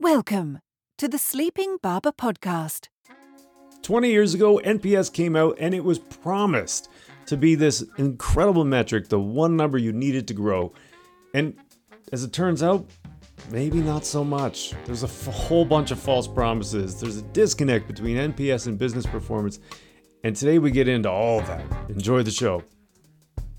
Welcome to the Sleeping Barber Podcast. 20 years ago, NPS came out and it was promised to be this incredible metric, the one number you needed to grow. And as it turns out, maybe not so much. There's a f- whole bunch of false promises. There's a disconnect between NPS and business performance. And today we get into all of that. Enjoy the show.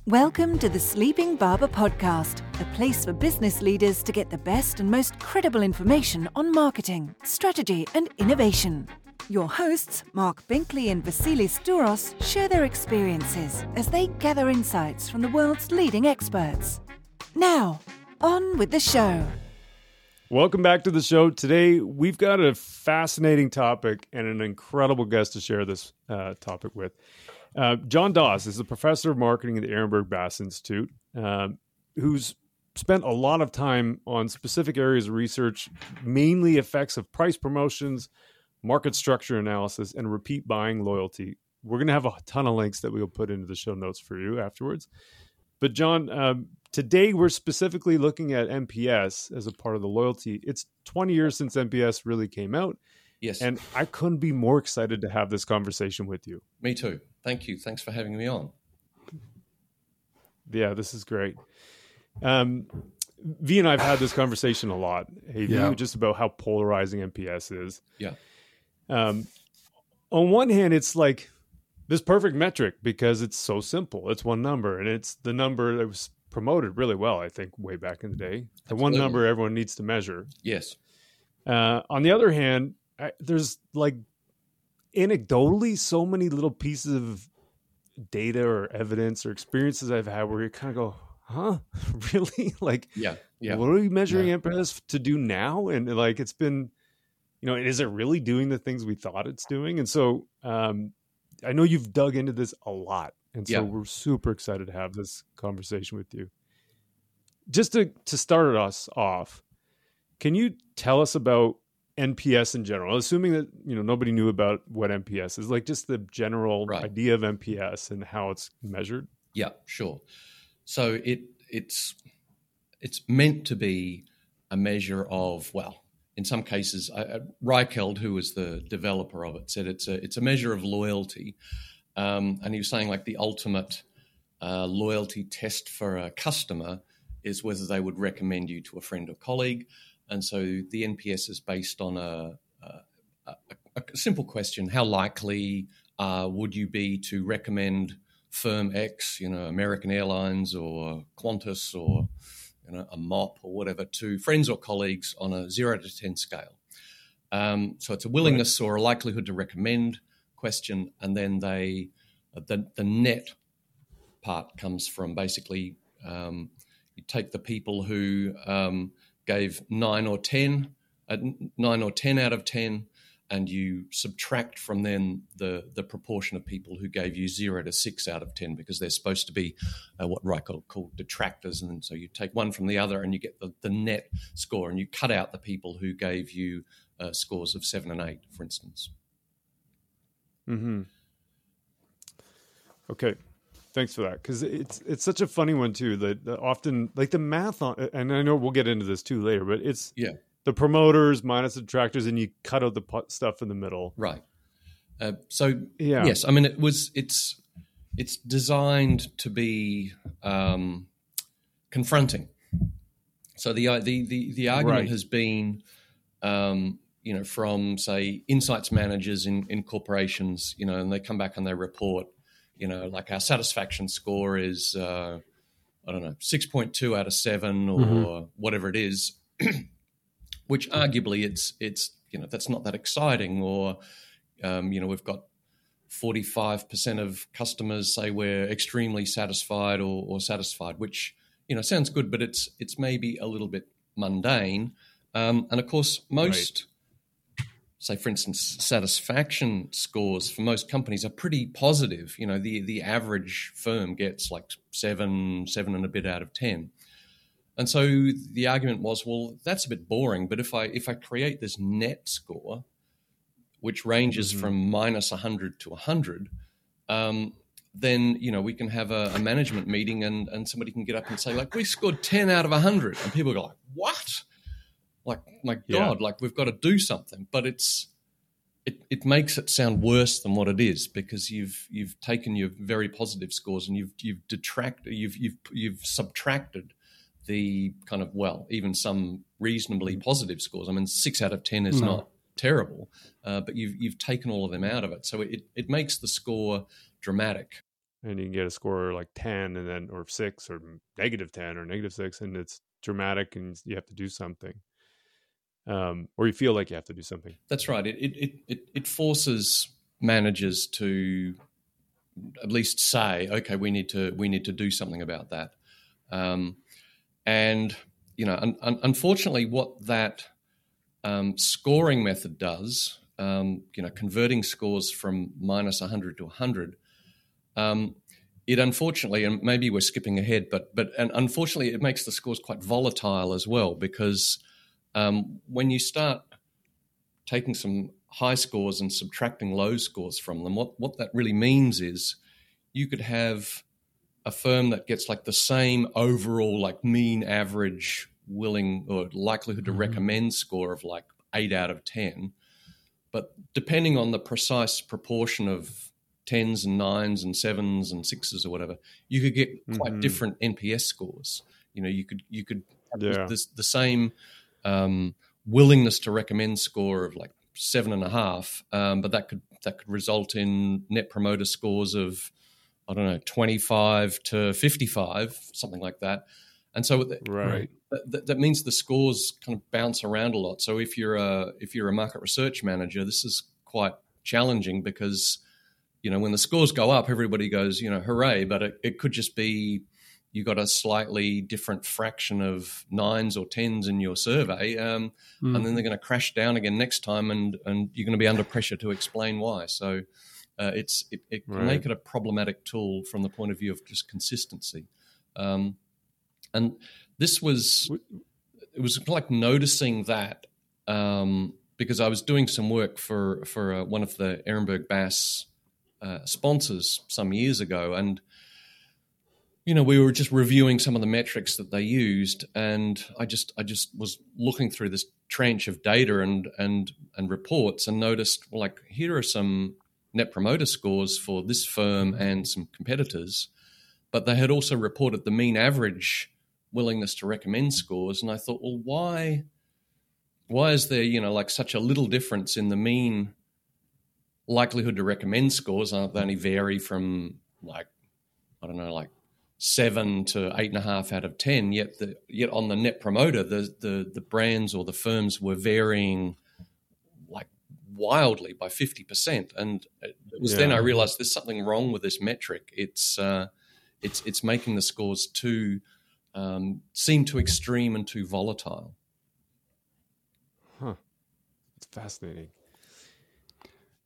Welcome to the Sleeping Barber Podcast, a place for business leaders to get the best and most credible information on marketing, strategy, and innovation. Your hosts, Marc Binkley and Vassilis Douros, share their experiences as they gather insights from the world's leading experts. Now, on with the show. Welcome back to the show. Today, we've got a fascinating topic and an incredible guest to share this uh, topic with. Uh, John Dawes is a professor of marketing at the Ehrenberg Bass Institute, um, who's spent a lot of time on specific areas of research, mainly effects of price promotions, market structure analysis, and repeat buying loyalty. We're going to have a ton of links that we'll put into the show notes for you afterwards. But, John, um, today we're specifically looking at NPS as a part of the loyalty. It's 20 years since NPS really came out. Yes. And I couldn't be more excited to have this conversation with you. Me too. Thank you. Thanks for having me on. Yeah, this is great. Um, V and I have had this conversation a lot, hey, V, Yeah. just about how polarizing NPS is. Yeah. Um, on one hand, it's like this perfect metric because it's so simple. It's one number, and it's the number that was promoted really well, I think, way back in the day. The one number everyone needs to measure. Yes. Uh, on the other hand, I, there's like anecdotally so many little pieces of data or evidence or experiences I've had where you kind of go, huh, really? like, Yeah. Yeah. what are we measuring Yeah. NPS to do now? And like, it's been, you know, is it really doing the things we thought it's doing? And so, um, I know you've dug into this a lot, and so Yeah. we're super excited to have this conversation with you. Just to to start us off, can you tell us about NPS in general? Assuming that you know nobody knew about what NPS is, like just the general Right. idea of NPS and how it's measured. Yeah. Sure. So it it's it's meant to be a measure of well, in some cases, I, I, Reichheld, who was the developer of it, said it's a it's a measure of loyalty, um, and he was saying like the ultimate uh, loyalty test for a customer is whether they would recommend you to a friend or colleague, and so the NPS is based on a a, a, simple question: How likely uh, would you be to recommend firm X, you know, American Airlines or Qantas or you know, a mop or whatever to friends or colleagues on a zero to 10 scale. Um, so it's a willingness or a likelihood to recommend question, and then they, the, the net part comes from basically um, you take the people who um, gave nine or 10, uh, nine or 10 out of 10, and you subtract from then the the proportion of people who gave you zero to six out of ten because they're supposed to be uh, what Reichheld called detractors, and so you take one from the other and you get the, the net score, and you cut out the people who gave you uh, scores of seven and eight, for instance. Mm-hmm. Okay, thanks for that because it's it's such a funny one too. That, that often like the math on, and I know we'll get into this too later, but it's Yeah. the promoters minus the detractors, and you cut out the stuff in the middle. Right. Uh, so Yeah. yes, I mean it was it's it's designed to be um, confronting. So the the the, the argument Right. has been, um, you know, from say insights managers in in corporations, you know, and they come back and they report, you know, like our satisfaction score is uh, I don't know six point two out of seven or Mhm. whatever it is, which arguably it's it's you know that's not that exciting or um, you know we've got 45% of customers say we're extremely satisfied or, or satisfied which you know sounds good but it's it's maybe a little bit mundane um, and of course most say for instance satisfaction scores for most companies are pretty positive. You know the the average firm gets like seven seven and a bit out of ten. And so the argument was well that's a bit boring but if i if i create this net score which ranges Mhm. from minus 100 to 100 um, then you know we can have a, a management meeting and and somebody can get up and say like we scored 10 out of 100 and people go like what like my Yeah. God, like we've got to do something. But it's it, it makes it sound worse than what it is because you've you've taken your very positive scores and you've you've detracted you've you've you've subtracted the kind of well even some reasonably positive scores. I mean, six out of ten is No. not terrible, uh, but you've you've taken all of them out of it, so it it makes the score dramatic. and you can get a score like 10 and then or 6 or negative 10 or negative 6 and it's dramatic and you have to do something um or you feel like you have to do something That's right. It it it it, forces managers to at least say, okay, we need to we need to do something about that. Um, and you know, un, un, unfortunately, what that um, scoring method does, um, you know, converting scores from minus 100 to 100, um, it unfortunately, and maybe we're skipping ahead, but but and unfortunately, it makes the scores quite volatile as well because um, when you start taking some high scores and subtracting low scores from them, what what that really means is you could have a firm that gets like the same overall like mean average willing or likelihood to Mhm. recommend score of like eight out of ten, but depending on the precise proportion of tens and nines and sevens and sixes or whatever, you could get quite Mhm. different NPS scores. You know, you could you could Yeah. the, the same um, willingness to recommend score of like seven and a half, um, but that could that could result in net promoter scores of I don't know twenty five to fifty five, something like that. And so th- right, that, that means the scores kind of bounce around a lot. So if you're a if you're a market research manager, this is quite challenging because you know when the scores go up, everybody goes you know hooray, but it, it could just be you got a slightly different fraction of nines or tens in your survey, um, Mm. and then they're going to crash down again next time, and and you're going to be under pressure to explain why. So. Uh, it's it, it can Right. make it a problematic tool from the point of view of just consistency, um, and this was it was like noticing that um, because I was doing some work for for uh, one of the Ehrenberg Bass uh, sponsors some years ago, and you know we were just reviewing some of the metrics that they used, and I just I just was looking through this tranche of data and and and reports, and noticed well, like here are some net promoter scores for this firm and some competitors, but they had also reported the mean average willingness to recommend scores, and I thought, well, why? Why is there, you know, like such a little difference in the mean likelihood to recommend scores? Uh, They only vary from like, I don't know, like seven to eight and a half out of ten. Yet the yet on the net promoter, the the the brands or the firms were varying like wildly by fifty percent. And it was then I realized there's something wrong with this metric. It's uh, it's it's making the scores too um, seem too extreme and too volatile. huh it's fascinating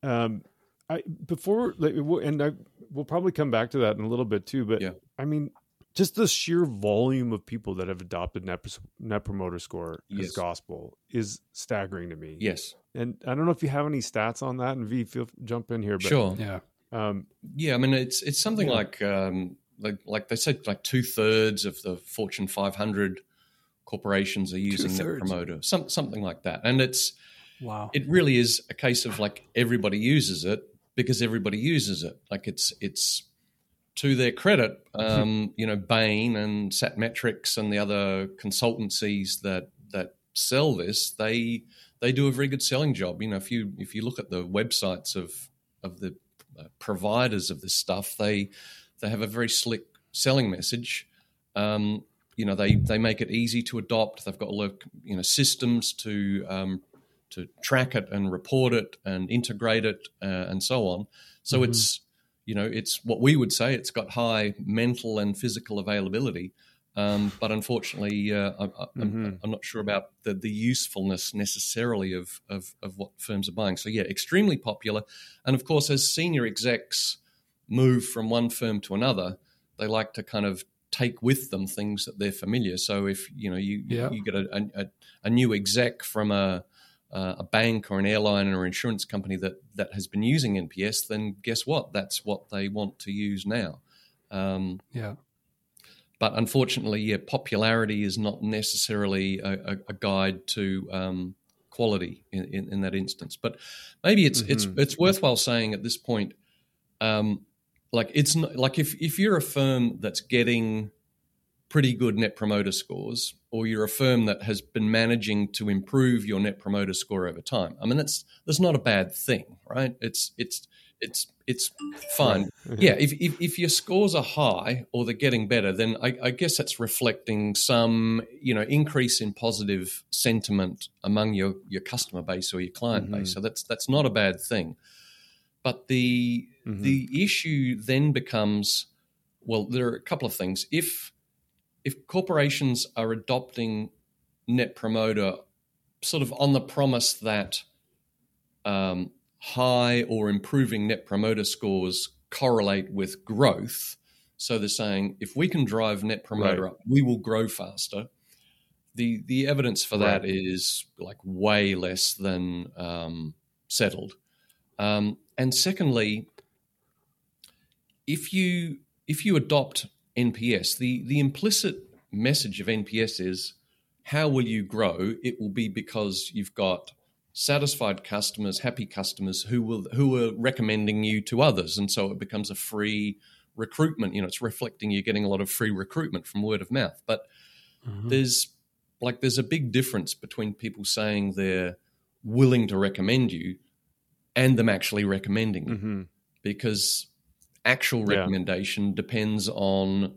um i before like, and i we'll probably come back to that in a little bit too but Yeah. I mean just the sheer volume of people that have adopted net, net promoter score as Yes. gospel is staggering to me Yes, and i don't know if you have any stats on that and v feel jump in here but sure. Yeah. um Yeah, I mean it's it's something Yeah. like um, like like they said like two thirds of the Fortune 500 corporations are using Net Two-thirds. Promoter, some something like that, and it's Wow. it really is a case of like everybody uses it because everybody uses it. Like it's it's to their credit, um, you know, Bain and Satmetrix and the other consultancies that that sell this, they they do a very good selling job. You know, if you if you look at the websites of of the uh, providers of this stuff, they they have a very slick selling message. Um, you know, they they make it easy to adopt. They've got a lot of you know systems to um, to track it and report it and integrate it uh, and so on. So Mhm. it's you know it's what we would say it's got high mental and physical availability. Um, but unfortunately, uh, I, I, I'm, Mhm. I'm not sure about the, the usefulness necessarily of, of, of what firms are buying. So, yeah, extremely popular. And of course, as senior execs move from one firm to another, they like to kind of take with them things that they're familiar. So, if you know you Yeah. you get a, a, a new exec from a a bank or an airline or an insurance company that that has been using NPS, then guess what? That's what they want to use now. Um, Yeah. but unfortunately, yeah, popularity is not necessarily a, a, a guide to um, quality in, in, in, that instance. But maybe it's mm-hmm. it's it's worthwhile saying at this point, um, like it's not, like if if you're a firm that's getting pretty good net promoter scores, or you're a firm that has been managing to improve your net promoter score over time. I mean, that's that's not a bad thing, right? It's it's it's it's fine. Yeah, if, if, if your scores are high or they're getting better, then I, I, guess that's reflecting some you know increase in positive sentiment among your your customer base or your client mm-hmm. base. So that's that's not a bad thing. But the mm-hmm. the issue then becomes well, there are a couple of things. If if corporations are adopting net promoter sort of on the promise that um, high or improving net promoter scores correlate with growth. So they're saying if we can drive net promoter right. up, we will grow faster. The the evidence for that right. is like way less than um, settled. Um, and secondly, if you if you adopt NPS, the the implicit message of NPS is how will you grow? It will be because you've got satisfied customers, happy customers who will who are recommending you to others, and so it becomes a free recruitment. You know, it's reflecting you're getting a lot of free recruitment from word of mouth. But mm-hmm. there's like there's a big difference between people saying they're willing to recommend you and them actually recommending you, mm-hmm. because actual recommendation yeah. depends on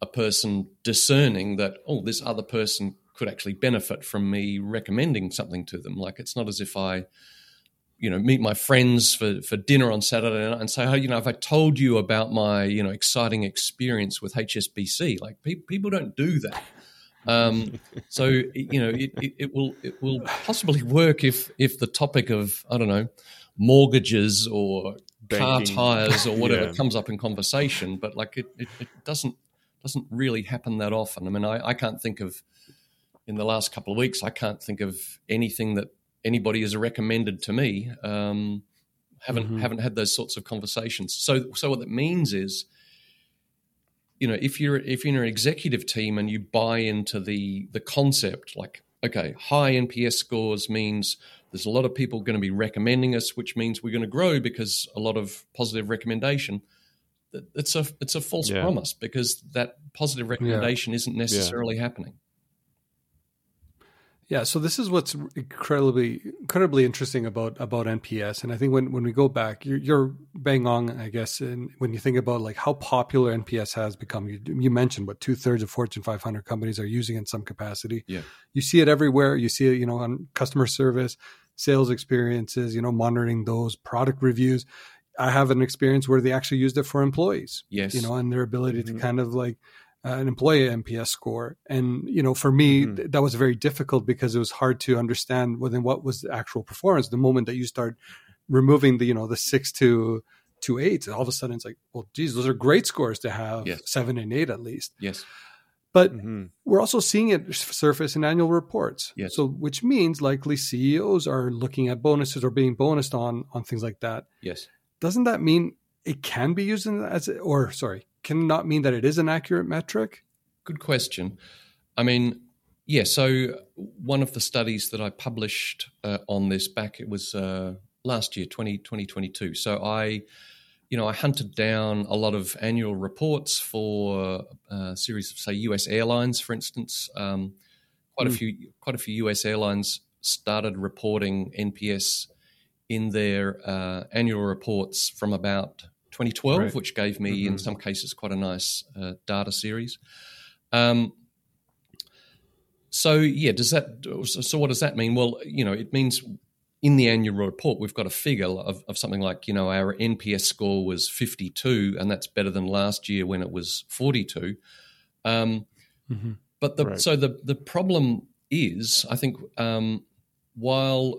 a person discerning that oh this other person could actually benefit from me recommending something to them. Like it's not as if I, you know, meet my friends for, for dinner on Saturday night and say, oh, you know, if I told you about my, you know, exciting experience with HSBC, like pe- people don't do that. Um, so you know, it, it, it, will it will possibly work if if the topic of I don't know mortgages or. Car tires or whatever yeah. comes up in conversation, but like it, it, it doesn't doesn't really happen that often. I mean, I, I can't think of in the last couple of weeks, I can't think of anything that anybody has recommended to me. Um, haven't mm-hmm. haven't had those sorts of conversations. So so what that means is, you know, if you're if you're in an executive team and you buy into the the concept, like okay, high NPS scores means there's a lot of people going to be recommending us, which means we're going to grow because a lot of positive recommendation. It's a it's a false yeah. promise because that positive recommendation yeah. isn't necessarily yeah. happening. Yeah, so this is what's incredibly incredibly interesting about about NPS, and I think when, when we go back, you're, you're bang on, I guess, and when you think about like how popular NPS has become, you, you mentioned what two thirds of Fortune 500 companies are using in some capacity. Yeah, you see it everywhere. You see it, you know, on customer service, sales experiences, you know, monitoring those product reviews. I have an experience where they actually used it for employees. Yes, you know, and their ability mm-hmm. to kind of like uh, an employee NPS score. And you know, for me, mm-hmm. th- that was very difficult because it was hard to understand within what was the actual performance. The moment that you start removing the you know the six to to eight, all of a sudden it's like, well, geez, those are great scores to have yes. seven and eight at least. Yes. But mm-hmm. we're also seeing it surface in annual reports. Yes. So, which means likely CEOs are looking at bonuses or being bonused on on things like that. Yes. Doesn't that mean it can be used in, as, or sorry, can not mean that it is an accurate metric? Good question. I mean, yeah. So one of the studies that I published uh, on this back it was uh, last year, 20, 2022. So I, you know, I hunted down a lot of annual reports for a uh, series of say U.S. airlines, for instance. Um, quite mm. a hmm. few, quite a few U.S. airlines started reporting NPS in their uh, annual reports from about 2012, right. which gave me, mm-hmm. in some cases, quite a nice uh, data series. Um, so yeah, does that? So what does that mean? Well, you know, it means in the annual report we've got a figure of, of something like you know our NPS score was 52, and that's better than last year when it was 42. Um, mm-hmm. But the right. so the the problem is, I think, um, while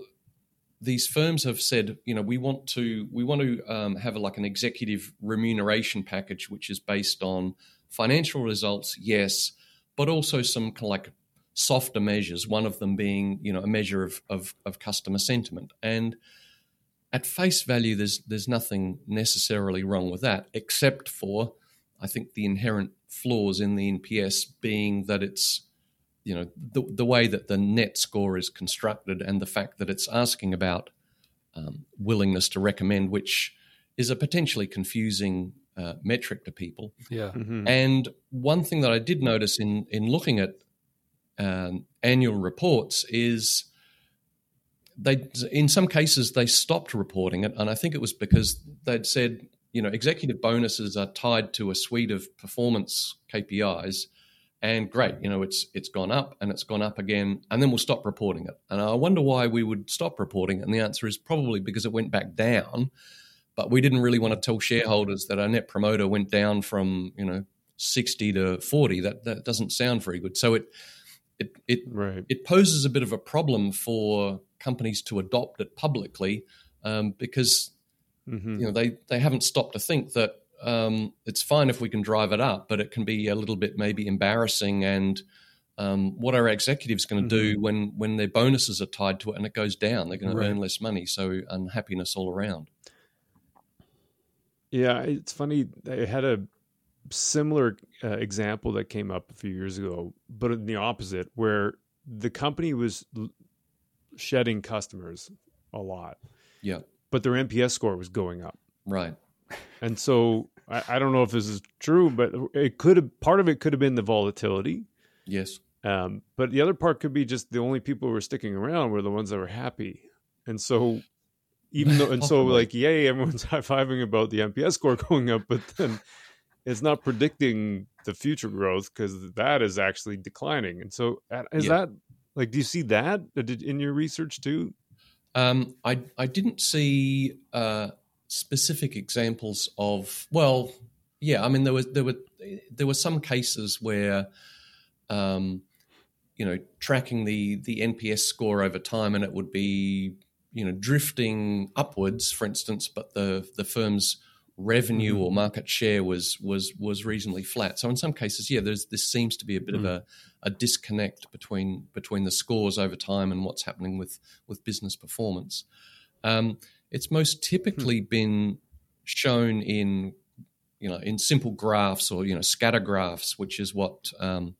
these firms have said, you know, we want to we want to um, have a, like an executive remuneration package which is based on financial results, yes, but also some kind of like softer measures. One of them being, you know, a measure of, of, of customer sentiment. And at face value, there's there's nothing necessarily wrong with that, except for I think the inherent flaws in the NPS being that it's you know the, the way that the net score is constructed and the fact that it's asking about um, willingness to recommend, which is a potentially confusing uh, metric to people. Yeah. Mhm. And one thing that I did notice in in looking at um, annual reports is they in some cases they stopped reporting it, and I think it was because they'd said you know executive bonuses are tied to a suite of performance KPIs. And great, you know, it's it's gone up and it's gone up again, and then we'll stop reporting it. And I wonder why we would stop reporting it. And the answer is probably because it went back down, but we didn't really want to tell shareholders that our net promoter went down from you know 60 to 40 that that doesn't sound very good so it it it Right. it poses a bit of a problem for companies to adopt it publicly um, because Mhm. you know they they haven't stopped to think that um, it's fine if we can drive it up but it can be a little bit maybe embarrassing and um, what are executives going to do when when their bonuses are tied to it and it goes down they're going to earn less money so unhappiness all around Yeah, it's funny. I had a similar uh, example that came up a few years ago, but in the opposite, where the company was l- shedding customers a lot, yeah but their NPS score was going up. right And so I, I don't know if this is true, but it could have part of it could have been the volatility. yes Um, but the other part could be just the only people who were sticking around were the ones that were happy. And so even though and so like yay, everyone's high fiving about the NPS score going up, but then it's not predicting the future growth because that is actually declining. And so uh, is Yeah. that like do you see that uh, in your research too? Um, I I didn't see uh, specific examples of well, yeah. I mean, there was there were there were some cases where, um, you know, tracking the the NPS score over time, and it would be you know drifting upwards, for instance, but the the firm's revenue or market share was was was reasonably flat. So in some cases, yeah, there's this seems to be a bit of a, a disconnect between between the scores over time and what's happening with with business performance. Um, it's most typically been shown in you know in simple graphs or you know scatter graphs, which is what um,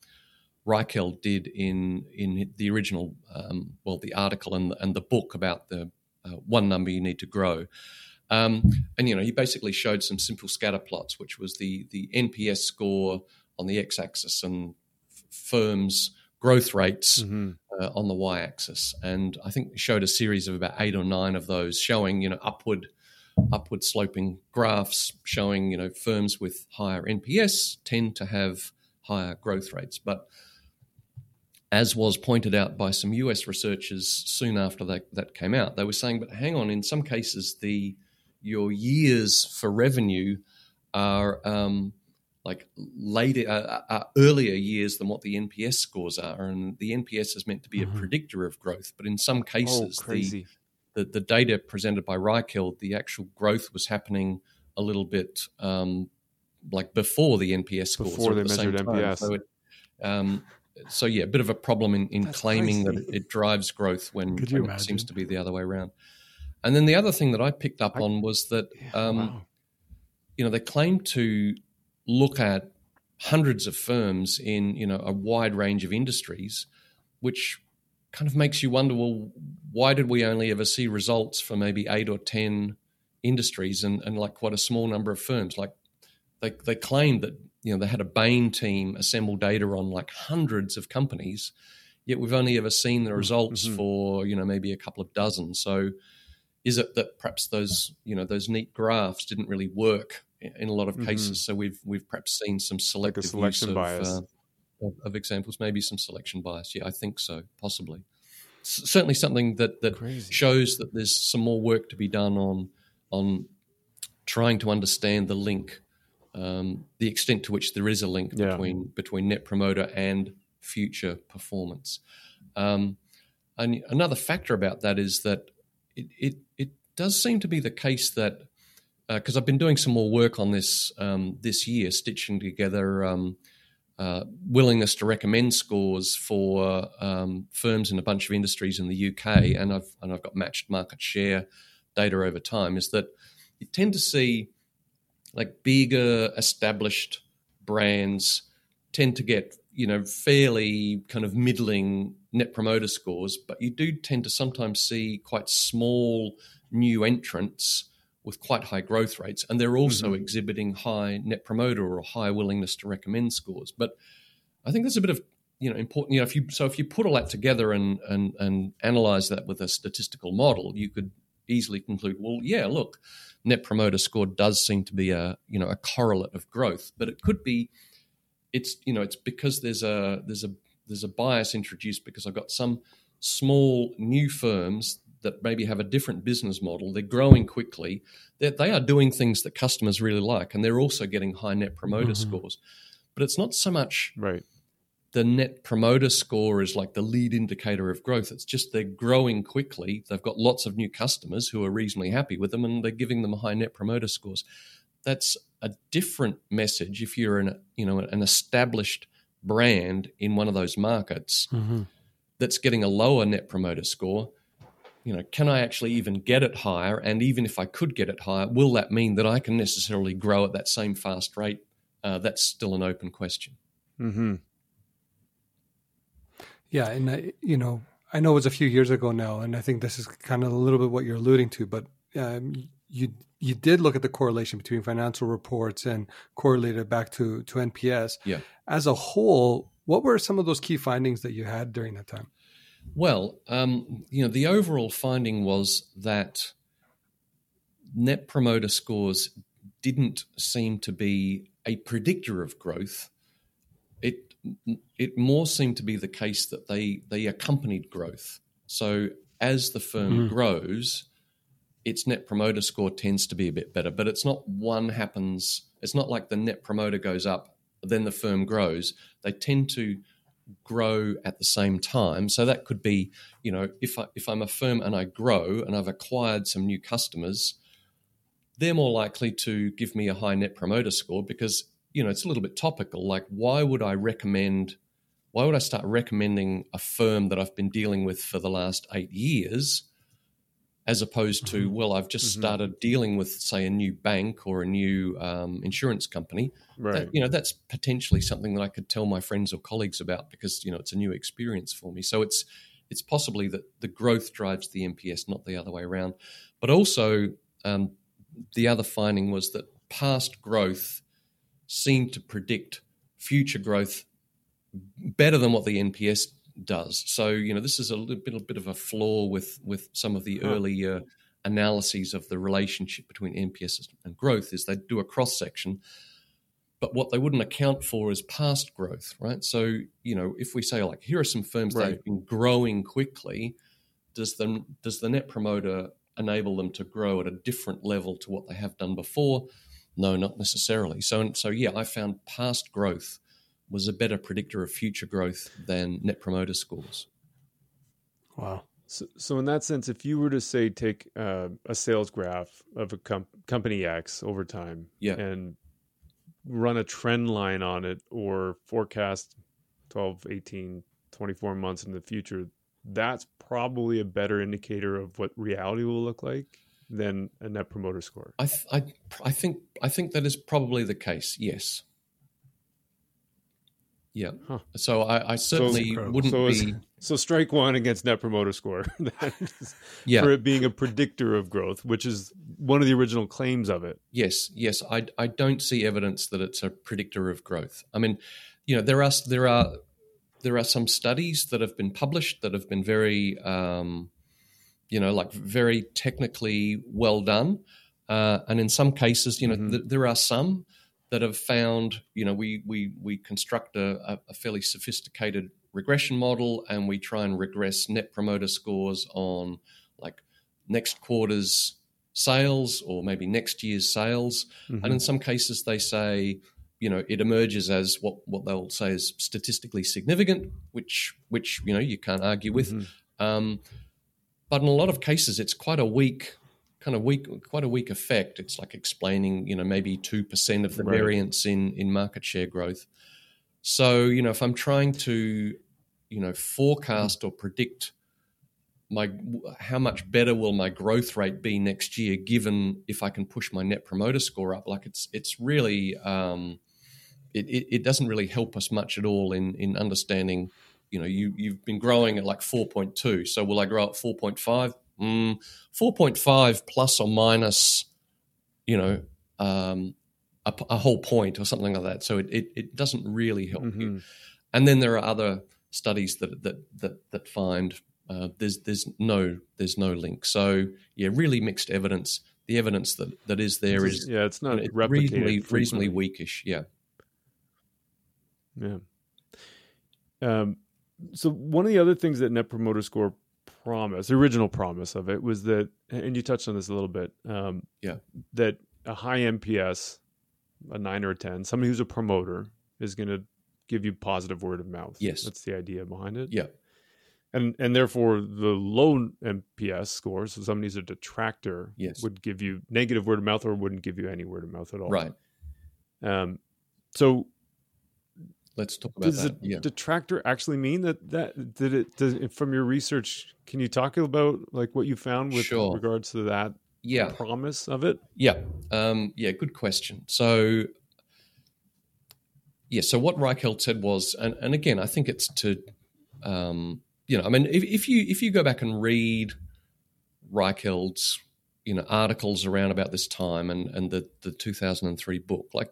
Reichheld did in in the original um, well the article and the, and the book about the uh, one number you need to grow. Um, and you know, he basically showed some simple scatter plots, which was the the NPS score on the x-axis and f- firms' growth rates Mhm. uh, on the y-axis. And I think he showed a series of about eight or nine of those, showing you know upward upward sloping graphs, showing you know firms with higher NPS tend to have higher growth rates, but as was pointed out by some US researchers soon after that, that came out, they were saying, but hang on, in some cases, the your years for revenue are um, like later, uh, uh, earlier years than what the NPS scores are, and the NPS is meant to be Mhm. a predictor of growth. But in some Oh, cases, the, crazy. the the data presented by Reichheld, the actual growth was happening a little bit um, like before the NPS scores. Before or they at the same measured time. NPS. So it, um, so yeah, a bit of a problem in, in That's claiming crazy. that it, it drives growth when, when it seems to be the other way around. And then the other thing that I picked up I- on was that um, wow. you know they claim to look at hundreds of firms in you know a wide range of industries, which kind of makes you wonder, well, why did we only ever see results for maybe eight or ten industries and, and like quite a small number of firms? Like they they claimed that you know they had a Bain team assemble data on like hundreds of companies, yet we've only ever seen the results Mhm. for you know maybe a couple of dozen. So is it that perhaps those you know those neat graphs didn't really work in a lot of Mhm. cases? So we've we've perhaps seen some selective selection use of, bias. uh, of, of examples, maybe some selection bias. Yeah, I think so, possibly. S- certainly something that that Crazy. shows that there's some more work to be done on on trying to understand the link, um, the extent to which there is a link Yeah. between between net promoter and future performance. Um, and another factor about that is that it it, it does seem to be the case that because I've been doing some more work on this um, this year, stitching together um, uh, willingness to recommend scores for um, firms in a bunch of industries in the UK, and I've and I've got matched market share data over time. Is that you tend to see like bigger established brands tend to get you know fairly kind of middling net promoter scores, but you do tend to sometimes see quite small new entrants with quite high growth rates, and they're also mm-hmm. exhibiting high net promoter or high willingness to recommend scores. But I think there's a bit of you know important. You know, if you so if you put all that together and and and analyze that with a statistical model, you could easily conclude, well, yeah, look, net promoter score does seem to be a you know a correlate of growth, but it could be it's you know it's because there's a there's a there's a bias introduced because I've got some small new firms that maybe have a different business model. They're growing quickly. They're, they are doing things that customers really like, and they're also getting high net promoter mm-hmm. scores. But it's not so much right. The net promoter score is like the lead indicator of growth. It's just they're growing quickly. They've got lots of new customers who are reasonably happy with them, and they're giving them high net promoter scores. That's a different message if you're an you know an established brand in one of those markets mm-hmm. that's getting a lower net promoter score you know can i actually even get it higher and even if i could get it higher will that mean that i can necessarily grow at that same fast rate uh, that's still an open question mm-hmm. yeah and I, you know i know it was a few years ago now and i think this is kind of a little bit what you're alluding to but um, you you did look at the correlation between financial reports and correlated back to to NPS. Yeah. As a whole, what were some of those key findings that you had during that time? Well, um, you know, the overall finding was that net promoter scores didn't seem to be a predictor of growth. It it more seemed to be the case that they they accompanied growth. So as the firm mm. grows, its net promoter score tends to be a bit better, but it's not one happens. It's not like the net promoter goes up, then the firm grows. They tend to grow at the same time. So that could be, you know, if I, if I'm a firm and I grow and I've acquired some new customers, they're more likely to give me a high net promoter score because you know it's a little bit topical. Like, why would I recommend? Why would I start recommending a firm that I've been dealing with for the last eight years? As opposed to mm-hmm. well i've just mm-hmm. started dealing with say a new bank or a new um, insurance company right that, you know that's potentially something that i could tell my friends or colleagues about because you know it's a new experience for me so it's it's possibly that the growth drives the nps not the other way around but also um, the other finding was that past growth seemed to predict future growth better than what the nps does. So you know this is a little bit, a bit of a flaw with with some of the huh. earlier analyses of the relationship between NPS and growth is they do a cross section, but what they wouldn't account for is past growth, right? So you know if we say like here are some firms right. that have been growing quickly, does the does the net promoter enable them to grow at a different level to what they have done before? No, not necessarily. So so yeah, I found past growth was a better predictor of future growth than net promoter scores. Wow. So, so in that sense, if you were to say take uh, a sales graph of a com- company X over time, yeah. and run a trend line on it or forecast 12, 18, 24 months in the future, that's probably a better indicator of what reality will look like than a net promoter score. I, th- I, I think I think that is probably the case. Yes. Yeah. Huh. So I, I certainly so, wouldn't so be. So strike one against Net Promoter Score. yeah. For it being a predictor of growth, which is one of the original claims of it. Yes. Yes. I, I don't see evidence that it's a predictor of growth. I mean, you know, there are there are there are some studies that have been published that have been very, um, you know, like very technically well done, uh, and in some cases, you know, mm-hmm. th- there are some that have found, you know, we we we construct a, a, fairly sophisticated regression model and we try and regress net promoter scores on like next quarter's sales or maybe next year's sales. Mm-hmm. And in some cases, they say, you know, it emerges as what what they'll say is statistically significant, which which you know you can't argue with. Mm-hmm. Um, but in a lot of cases, it's quite a weak kind of weak, quite a weak effect. It's like explaining, you know, maybe two percent of the right. variance in in market share growth. So, you know, if I'm trying to, you know, forecast or predict my how much better will my growth rate be next year, given if I can push my net promoter score up, like it's it's really um, it, it, it doesn't really help us much at all in in understanding. You know, you you've been growing at like four point two. So will I grow at four point five? Mm, four point five plus or minus, you know, um, a, a, whole point or something like that. So it it, it doesn't really help mm-hmm. you. And then there are other studies that that that that find uh, there's there's no there's no link. So yeah, really mixed evidence. The evidence that, that is there is yeah, it's not you know, reasonably reasonably weakish. Yeah, yeah. Um, so one of the other things that Net Promoter Score promise, the original promise of it, was that, and you touched on this a little bit. Um, yeah, that a high NPS, a nine or a ten, somebody who's a promoter is going to give you positive word of mouth. Yes, that's the idea behind it. Yeah, and and therefore the low NPS score, so somebody who's a detractor, yes. would give you negative word of mouth or wouldn't give you any word of mouth at all. Right. Um. So let's talk about does that. Does yeah. detractor actually mean that that did it does, from your research? Can you talk about like what you found with sure. regards to that? Yeah. Promise of it. Yeah. Um, yeah. Good question. So yeah. So what Reichheld said was, and, and again, I think it's to um, you know, I mean, if, if you if you go back and read Reichheld's you know articles around about this time and and the the 2003 book, like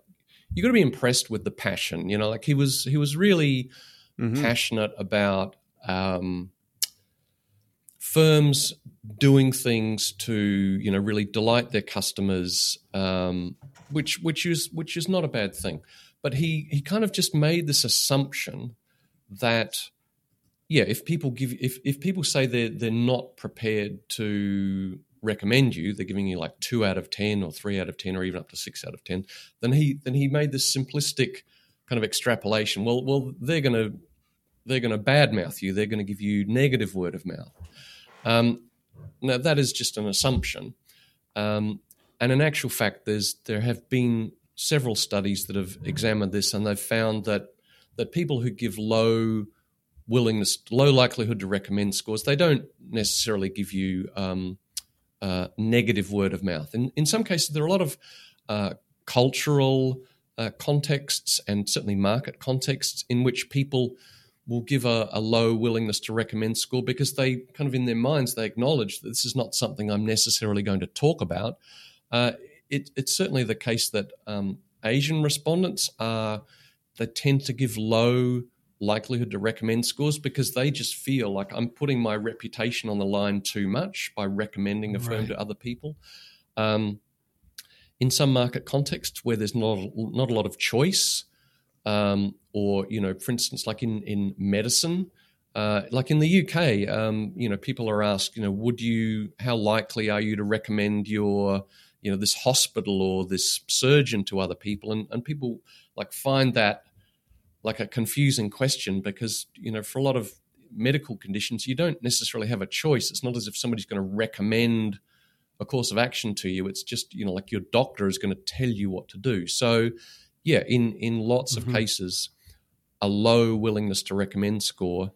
you got to be impressed with the passion. You know, like he was he was really mm-hmm. passionate about um, firms doing things to you know really delight their customers, um, which which is which is not a bad thing. But he he kind of just made this assumption that yeah, if people give if if people say they're they're not prepared to recommend you, they're giving you like two out of ten or three out of ten or even up to six out of ten, then he then he made this simplistic kind of extrapolation. Well, well, they're gonna they're gonna badmouth you. They're going to give you negative word of mouth. Um, now that is just an assumption, um, and in actual fact, there's there have been several studies that have examined this, and they've found that that people who give low willingness, low likelihood to recommend scores, they don't necessarily give you um, uh, negative word of mouth. In, in some cases, there are a lot of uh, cultural uh, contexts and certainly market contexts in which people will give a, a, low willingness to recommend school because they kind of in their minds they acknowledge that this is not something I'm necessarily going to talk about. Uh, it, it's certainly the case that um, Asian respondents are they tend to give low likelihood to recommend scores because they just feel like I'm putting my reputation on the line too much by recommending a firm right. to other people. Um, in some market contexts where there's not not a lot of choice, um, or you know, for instance, like in in medicine, uh, like in the UK, um, you know, people are asked, you know, would you, how likely are you to recommend your, you know, this hospital or this surgeon to other people, and and people like find that like a confusing question because you know for a lot of medical conditions you don't necessarily have a choice it's not as if somebody's going to recommend a course of action to you it's just you know like your doctor is going to tell you what to do so yeah in in lots mm-hmm. of cases a low willingness to recommend score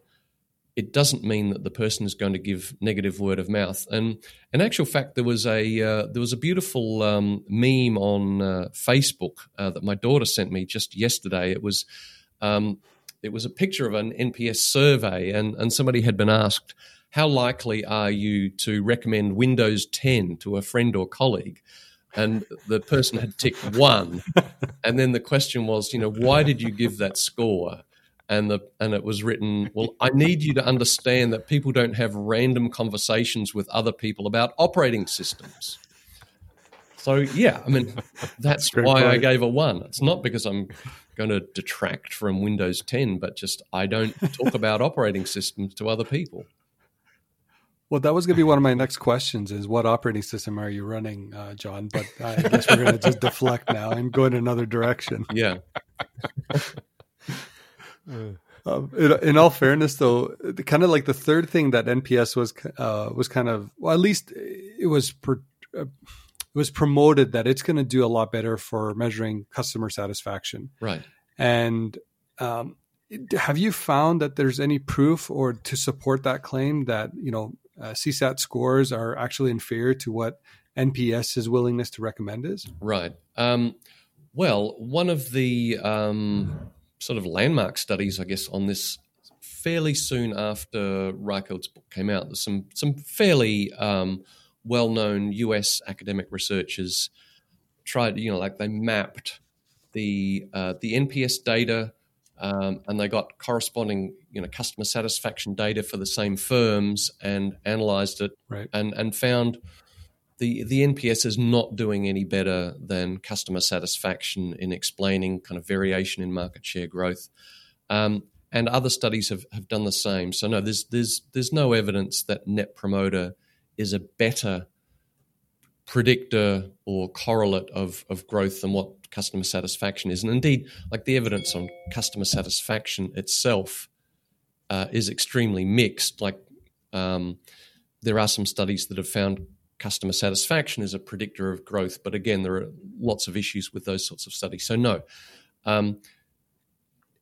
it doesn't mean that the person is going to give negative word of mouth. And in actual fact, there was a uh, there was a beautiful um, meme on uh, Facebook uh, that my daughter sent me just yesterday. It was um, it was a picture of an NPS survey, and, and somebody had been asked, How likely are you to recommend Windows 10 to a friend or colleague? And the person had ticked one. And then the question was, you know, why did you give that score? And the and it was written, well, I need you to understand that people don't have random conversations with other people about operating systems. So yeah, I mean, that's why point. I gave a one. It's not because I'm going to detract from Windows 10, but just I don't talk about operating systems to other people. Well, that was going to be one of my next questions: is what operating system are you running, uh, John? But I guess we're going to just deflect now and go in another direction. Yeah. Um, in, in, all fairness, though, kind of like the third thing that NPS was uh, was kind of well, at least it was per, uh, it was promoted that it's going to do a lot better for measuring customer satisfaction. Right. And um, have you found that there's any proof or to support that claim that you know uh, CSAT scores are actually inferior to what NPS's willingness to recommend is? Right. Um, Well, one of the um, sort of landmark studies, I guess, on this fairly soon after Reichheld's book came out, there's some some fairly um, well-known U.S. academic researchers tried, you know, like they mapped the uh, the NPS data um, and they got corresponding, you know, customer satisfaction data for the same firms and analyzed it right. and and found the the NPS is not doing any better than customer satisfaction in explaining kind of variation in market share growth. Um, and other studies have, have done the same. So no, there's there's there's no evidence that Net Promoter is a better predictor or correlate of, of growth than what customer satisfaction is. And indeed, like the evidence on customer satisfaction itself uh, is extremely mixed. Like um, there are some studies that have found customer satisfaction is a predictor of growth, but again, there are lots of issues with those sorts of studies. So no. Um,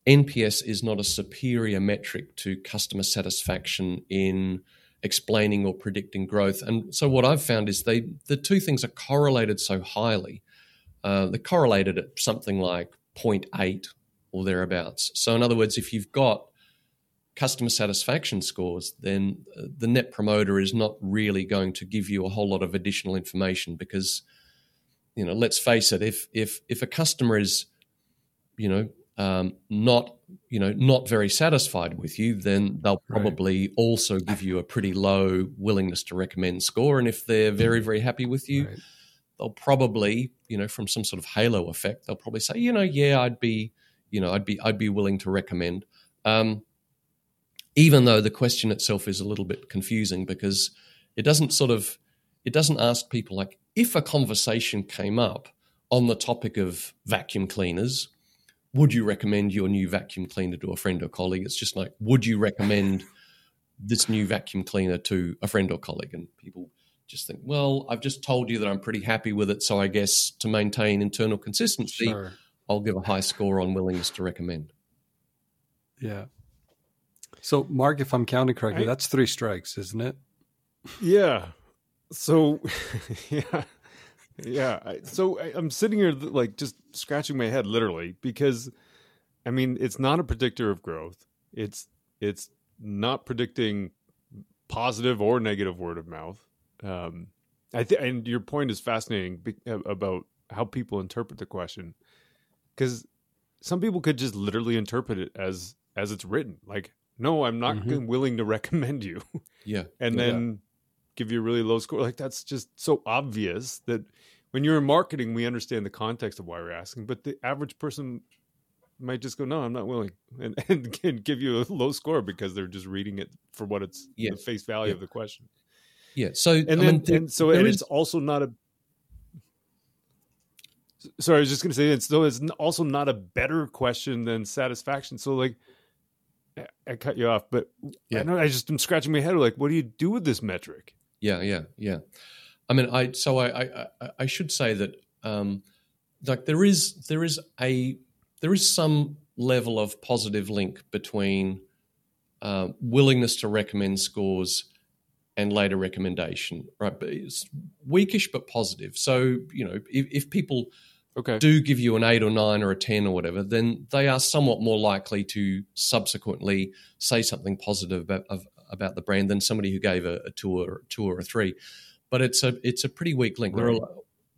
NPS is not a superior metric to customer satisfaction in explaining or predicting growth. And so what I've found is they the two things are correlated so highly. Uh, they're correlated at something like 0.8 or thereabouts. So in other words, if you've got customer satisfaction scores, then uh, the net promoter is not really going to give you a whole lot of additional information because, you know, let's face it, if if if a customer is, you know, um, not you know not very satisfied with you, then they'll probably right. also give you a pretty low willingness to recommend score. And if they're very very happy with you, right. they'll probably you know from some sort of halo effect, they'll probably say you know yeah I'd be you know I'd be I'd be willing to recommend. Um, even though the question itself is a little bit confusing because it doesn't sort of it doesn't ask people like if a conversation came up on the topic of vacuum cleaners would you recommend your new vacuum cleaner to a friend or colleague? It's just like, would you recommend this new vacuum cleaner to a friend or colleague? And people just think, well, I've just told you that I'm pretty happy with it. So I guess to maintain internal consistency, sure. I'll give a high score on willingness to recommend. Yeah. So, Marc, if I'm counting correctly, I, that's three strikes, isn't it? Yeah. So, yeah yeah. I, so I, I'm sitting here like just scratching my head literally because I mean it's not a predictor of growth. It's it's not predicting positive or negative word of mouth. Um, I think, and your point is fascinating be- about how people interpret the question, because some people could just literally interpret it as as it's written. Like, no, I'm not mm-hmm. willing to recommend you. Yeah, and yeah. then give you a really low score. Like that's just so obvious that when you're in marketing, we understand the context of why we're asking, but the average person might just go, "No, I'm not willing," and and can give you a low score because they're just reading it for what it's yeah. the face value yeah. of the question. Yeah. So and I then mean, and so and is... it's also not a. Sorry, I was just going to say it's though it's also not a better question than satisfaction. So like, I cut you off, but yeah. I know I just am scratching my head. Like, what do you do with this metric? Yeah, yeah, yeah. I mean, I so I I, I should say that um, like there is there is a there is some level of positive link between uh, willingness to recommend scores and later recommendation, right? But it's weakish but positive. So you know, if, if people okay. do give you an eight or nine or a ten or whatever, then they are somewhat more likely to subsequently say something positive about of, about the brand than somebody who gave a, a two or two or a three. But it's a it's a pretty weak link. Right. There are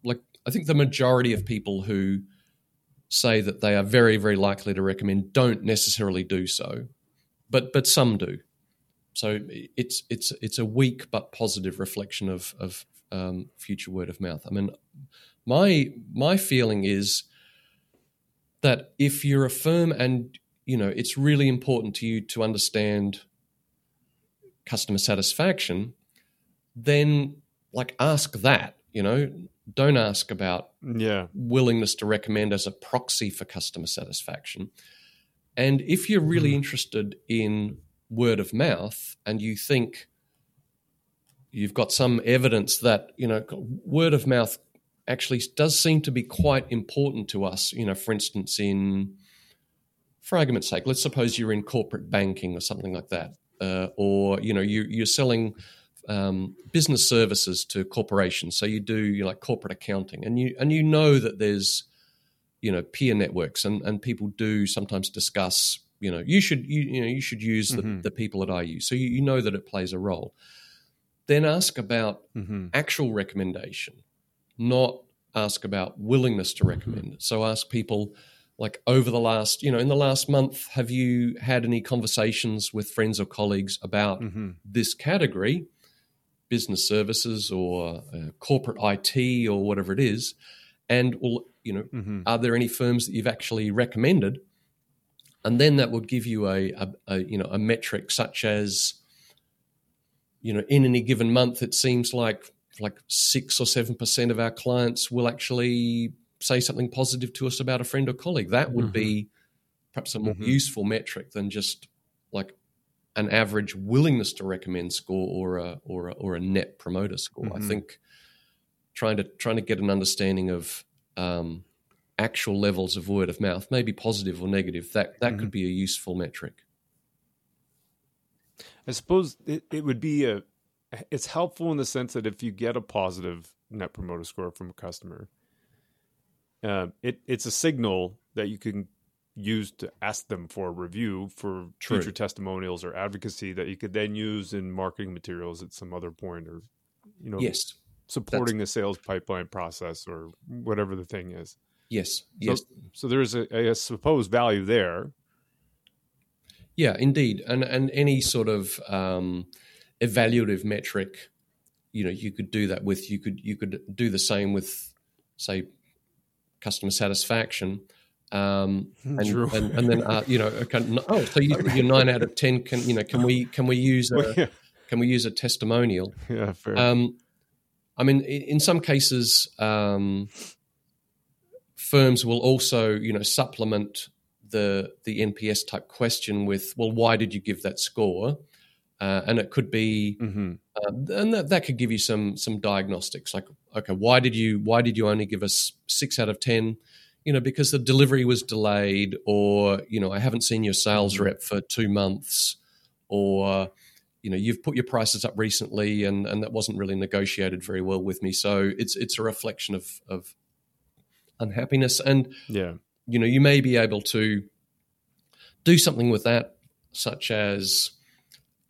like I think the majority of people who say that they are very very likely to recommend don't necessarily do so, but but some do. So it's it's it's a weak but positive reflection of of um, future word of mouth. I mean, my my feeling is that if you're a firm and you know it's really important to you to understand customer satisfaction, then like ask that. You know, don't ask about yeah willingness to recommend as a proxy for customer satisfaction. And if you're really mm. interested in word of mouth and you think you've got some evidence that you know word of mouth actually does seem to be quite important to us you know for instance in for argument's sake let's suppose you're in corporate banking or something like that uh, or you know you, you're selling um, business services to corporations so you do you know, like corporate accounting and you and you know that there's you know peer networks, and and people do sometimes discuss. You know, you should you, you know you should use the, Mhm. the people that I use, so you, you know that it plays a role. Then ask about Mm-hmm. actual recommendation, not ask about willingness to recommend. So ask people like over the last, you know, in the last month, have you had any conversations with friends or colleagues about Mm-hmm. this category, business services or uh, corporate IT or whatever it is? And, well, you know, Mm-hmm. are there any firms that you've actually recommended? And then that would give you a, a, a you know a metric such as you know in any given month it seems like like six or seven percent of our clients will actually say something positive to us about a friend or colleague. That would be perhaps a more Mhm. useful metric than just like an average willingness to recommend score or a or a, or a net promoter score. I Mhm. think trying to trying to get an understanding of um, actual levels of word of mouth, maybe positive or negative, that that could be a useful metric. I suppose it, it would be a it's helpful in the sense that if you get a positive net promoter score from a customer, uh, it it's a signal that you can use to ask them for a review for True. future testimonials or advocacy that you could then use in marketing materials at some other point or you know Yes, supporting the sales pipeline process or whatever the thing is. yes, So, yes. so there's a supposed value there. Yeah, indeed, and and any sort of um, evaluative metric, you know, you could do that with. You could you could do the same with, say, customer satisfaction, um, and, and and then uh, you know, oh, so you, you're nine out of ten. Can you know? Can we can we use a, yeah, can we use a testimonial? yeah, fair. Um, I mean, in, in some cases, um, firms will also, you know, supplement the the NPS type question with, well, why did you give that score? Uh, and it could be, hmm uh, and that, that could give you some some diagnostics, like, okay, why did you why did you only give us six out of ten? You know, because the delivery was delayed, or you know, I haven't seen your sales Mhm. rep for two months, or you know, you've put your prices up recently, and and that wasn't really negotiated very well with me. So it's it's a reflection of of unhappiness, and Yeah. you know, you may be able to do something with that, such as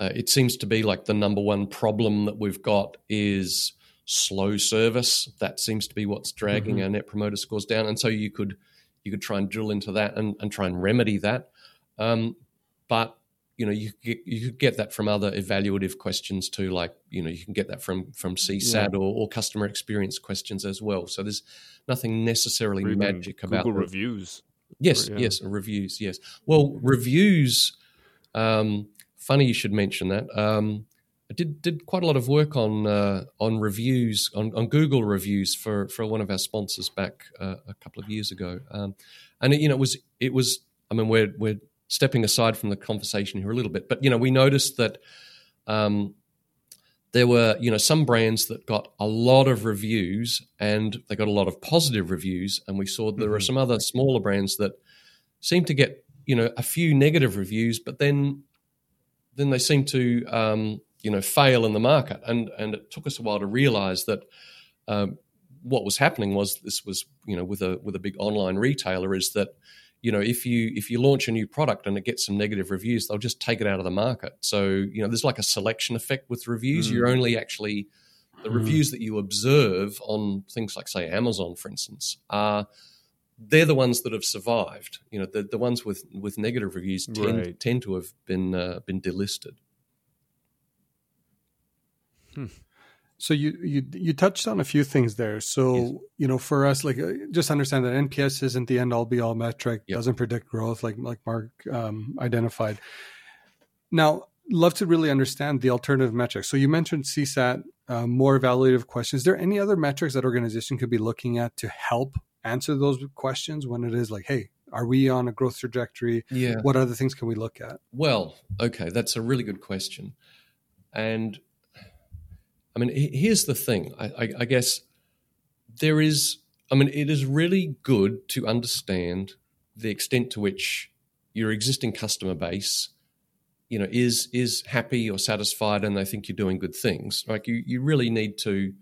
uh, it seems to be like the number one problem that we've got is slow service. That seems to be what's dragging Mhm. our net promoter scores down, and so you could you could try and drill into that and, and try and remedy that. Um, but you know, you could get, you could get that from other evaluative questions too, like you know, you can get that from from CSAT or, or customer experience questions as well. So there's nothing necessarily even magic about Google reviews. Yes, Or, yeah. yes, reviews. Yes. Well, reviews. Um, funny you should mention that. Um, I did did quite a lot of work on uh, on reviews on, on Google reviews for for one of our sponsors back uh, a couple of years ago, um, and it, you know it was it was. I mean, we're we're stepping aside from the conversation here a little bit, but you know we noticed that. Um, there were, you know, some brands that got a lot of reviews and they got a lot of positive reviews, and we saw there were Mhm. some other smaller brands that seemed to get, you know, a few negative reviews, but then then they seemed to, um, you know, fail in the market, and and it took us a while to realize that. Um, what was happening was this was you know with a with a big online retailer is that you know if you if you launch a new product and it gets some negative reviews they'll just take it out of the market so you know there's like a selection effect with reviews Mm. you're only actually the Mm. reviews that you observe on things like say amazon for instance are they're the ones that have survived you know the, the ones with with negative reviews tend, Right. tend to have been uh, been delisted So you you you touched on a few things there. So Yes. you know, for us, like uh, just understand that NPS isn't the end all be all metric. Yep. Doesn't predict growth, like like Marc um, identified. Now, love to really understand the alternative metrics. So you mentioned CSAT, uh, more evaluative questions. Is there any other metrics that organization could be looking at to help answer those questions when it is like, hey, are we on a growth trajectory? yeah What other things can we look at? Well, okay, that's a really good question. And I mean, here's the thing. I, I, I guess there is, I mean, it is really good to understand the extent to which your existing customer base, you know, is is happy or satisfied, and they think you're doing good things. Like you, you really need to,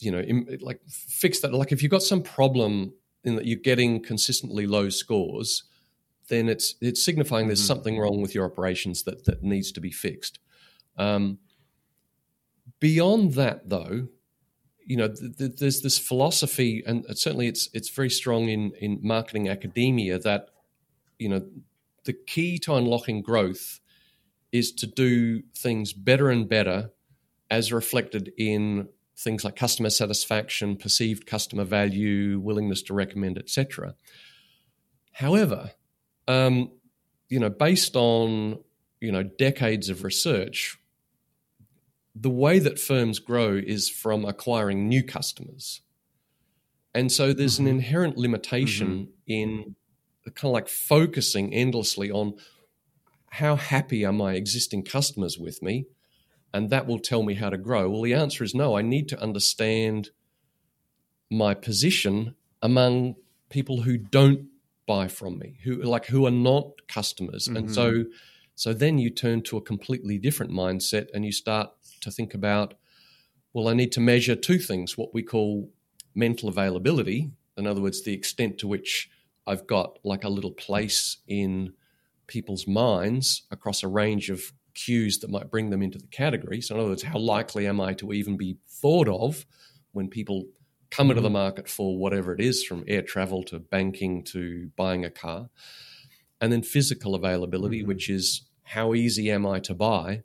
you know, im- like fix that. Like if you've got some problem in that you're getting consistently low scores, then it's it's signifying there's Mhm. something wrong with your operations that that needs to be fixed. Um, beyond that, though, you know, th- th- there's this philosophy, and certainly it's it's very strong in in marketing academia that you know the key to unlocking growth is to do things better and better, as reflected in things like customer satisfaction, perceived customer value, willingness to recommend, etc. However, um, you know, based on you know decades of research, the way that firms grow is from acquiring new customers. And so there's an Mhm. inherent limitation in kind of like focusing endlessly on how happy are my existing customers with me? And that will tell me how to grow. Well, the answer is no. I need to understand my position among people who don't buy from me, who like who are not customers. And so so then you turn to a completely different mindset and you start to think about, well, I need to measure two things what we call mental availability. In other words, the extent to which I've got like a little place in people's minds across a range of cues that might bring them into the category. So, in other words, how likely am I to even be thought of when people come into the market for whatever it is, from air travel to banking to buying a car? and then physical availability, Mhm. which is how easy am I to buy?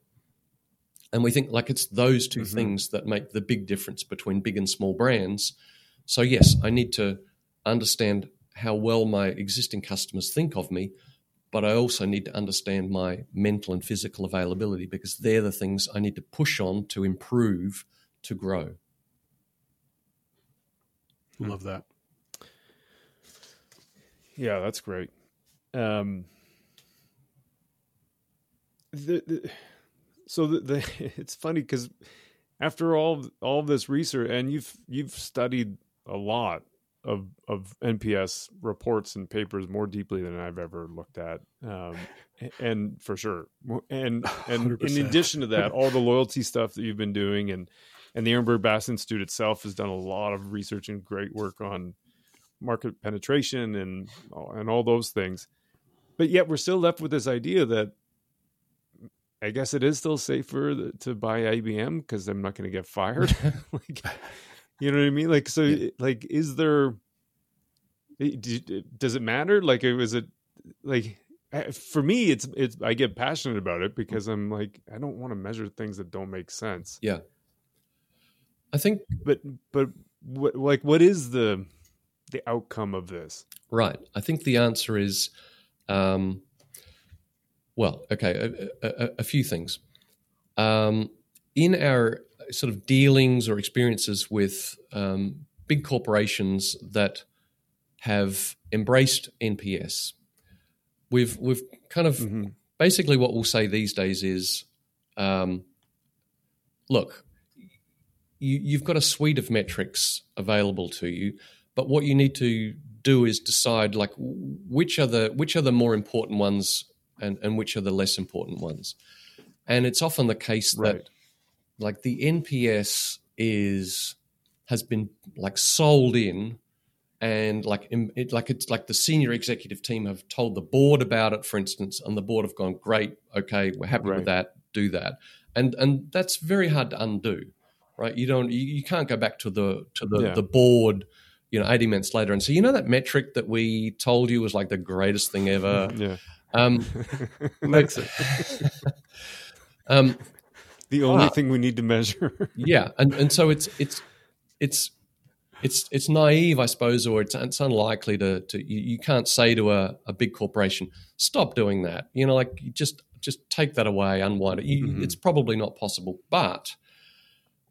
And we think like it's those 2 Mhm. things that make the big difference between big and small brands. So, yes, I need to understand how well my existing customers think of me, but I also need to understand my mental and physical availability because they're the things I need to push on to improve to grow. Love that. Yeah, that's great. Um, the, the, so the, the it's funny because after all all this research, and you've you've studied a lot of of NPS reports and papers more deeply than I've ever looked at, um, and for sure, and and in 100%. addition to that, all the loyalty stuff that you've been doing, and and the Ehrenberg Bass Institute itself has done a lot of research and great work on market penetration and and all those things. But yet we're still left with this idea that I guess it is still safer to buy IBM because I'm not going to get fired. like, you know what I mean? Like, so, Yeah. like, is there? Does it matter? Like, was it like for me? It's it's I get passionate about it because I'm like I don't want to measure things that don't make sense. Yeah. I think But but what like what is the the outcome of this? Right. I think the answer is, um, well, okay, a, a, a few things. Um, in our sort of dealings or experiences with um, big corporations that have embraced NPS, we've we've kind of Mhm. basically what we'll say these days is, um, look, you, you've got a suite of metrics available to you, but what you need to do is decide like which are the which are the more important ones and, and which are the less important ones. And it's often the case Right. that like the NPS is has been like sold in and like it, like it's like the senior executive team have told the board about it for instance and the board have gone great okay we're happy Right. with that do that and and that's very hard to undo right you don't you, you can't go back to the to the, Yeah. the board you know 80 minutes later and say you know that metric that we told you was like the greatest thing ever yeah. Um um the only Ah. thing we need to measure. yeah and and so it's it's it's it's it's naive i suppose or it's, it's unlikely to to you, you can't say to a, a big corporation stop doing that you know like you just just take that away unwind it you, Mhm. it's probably not possible but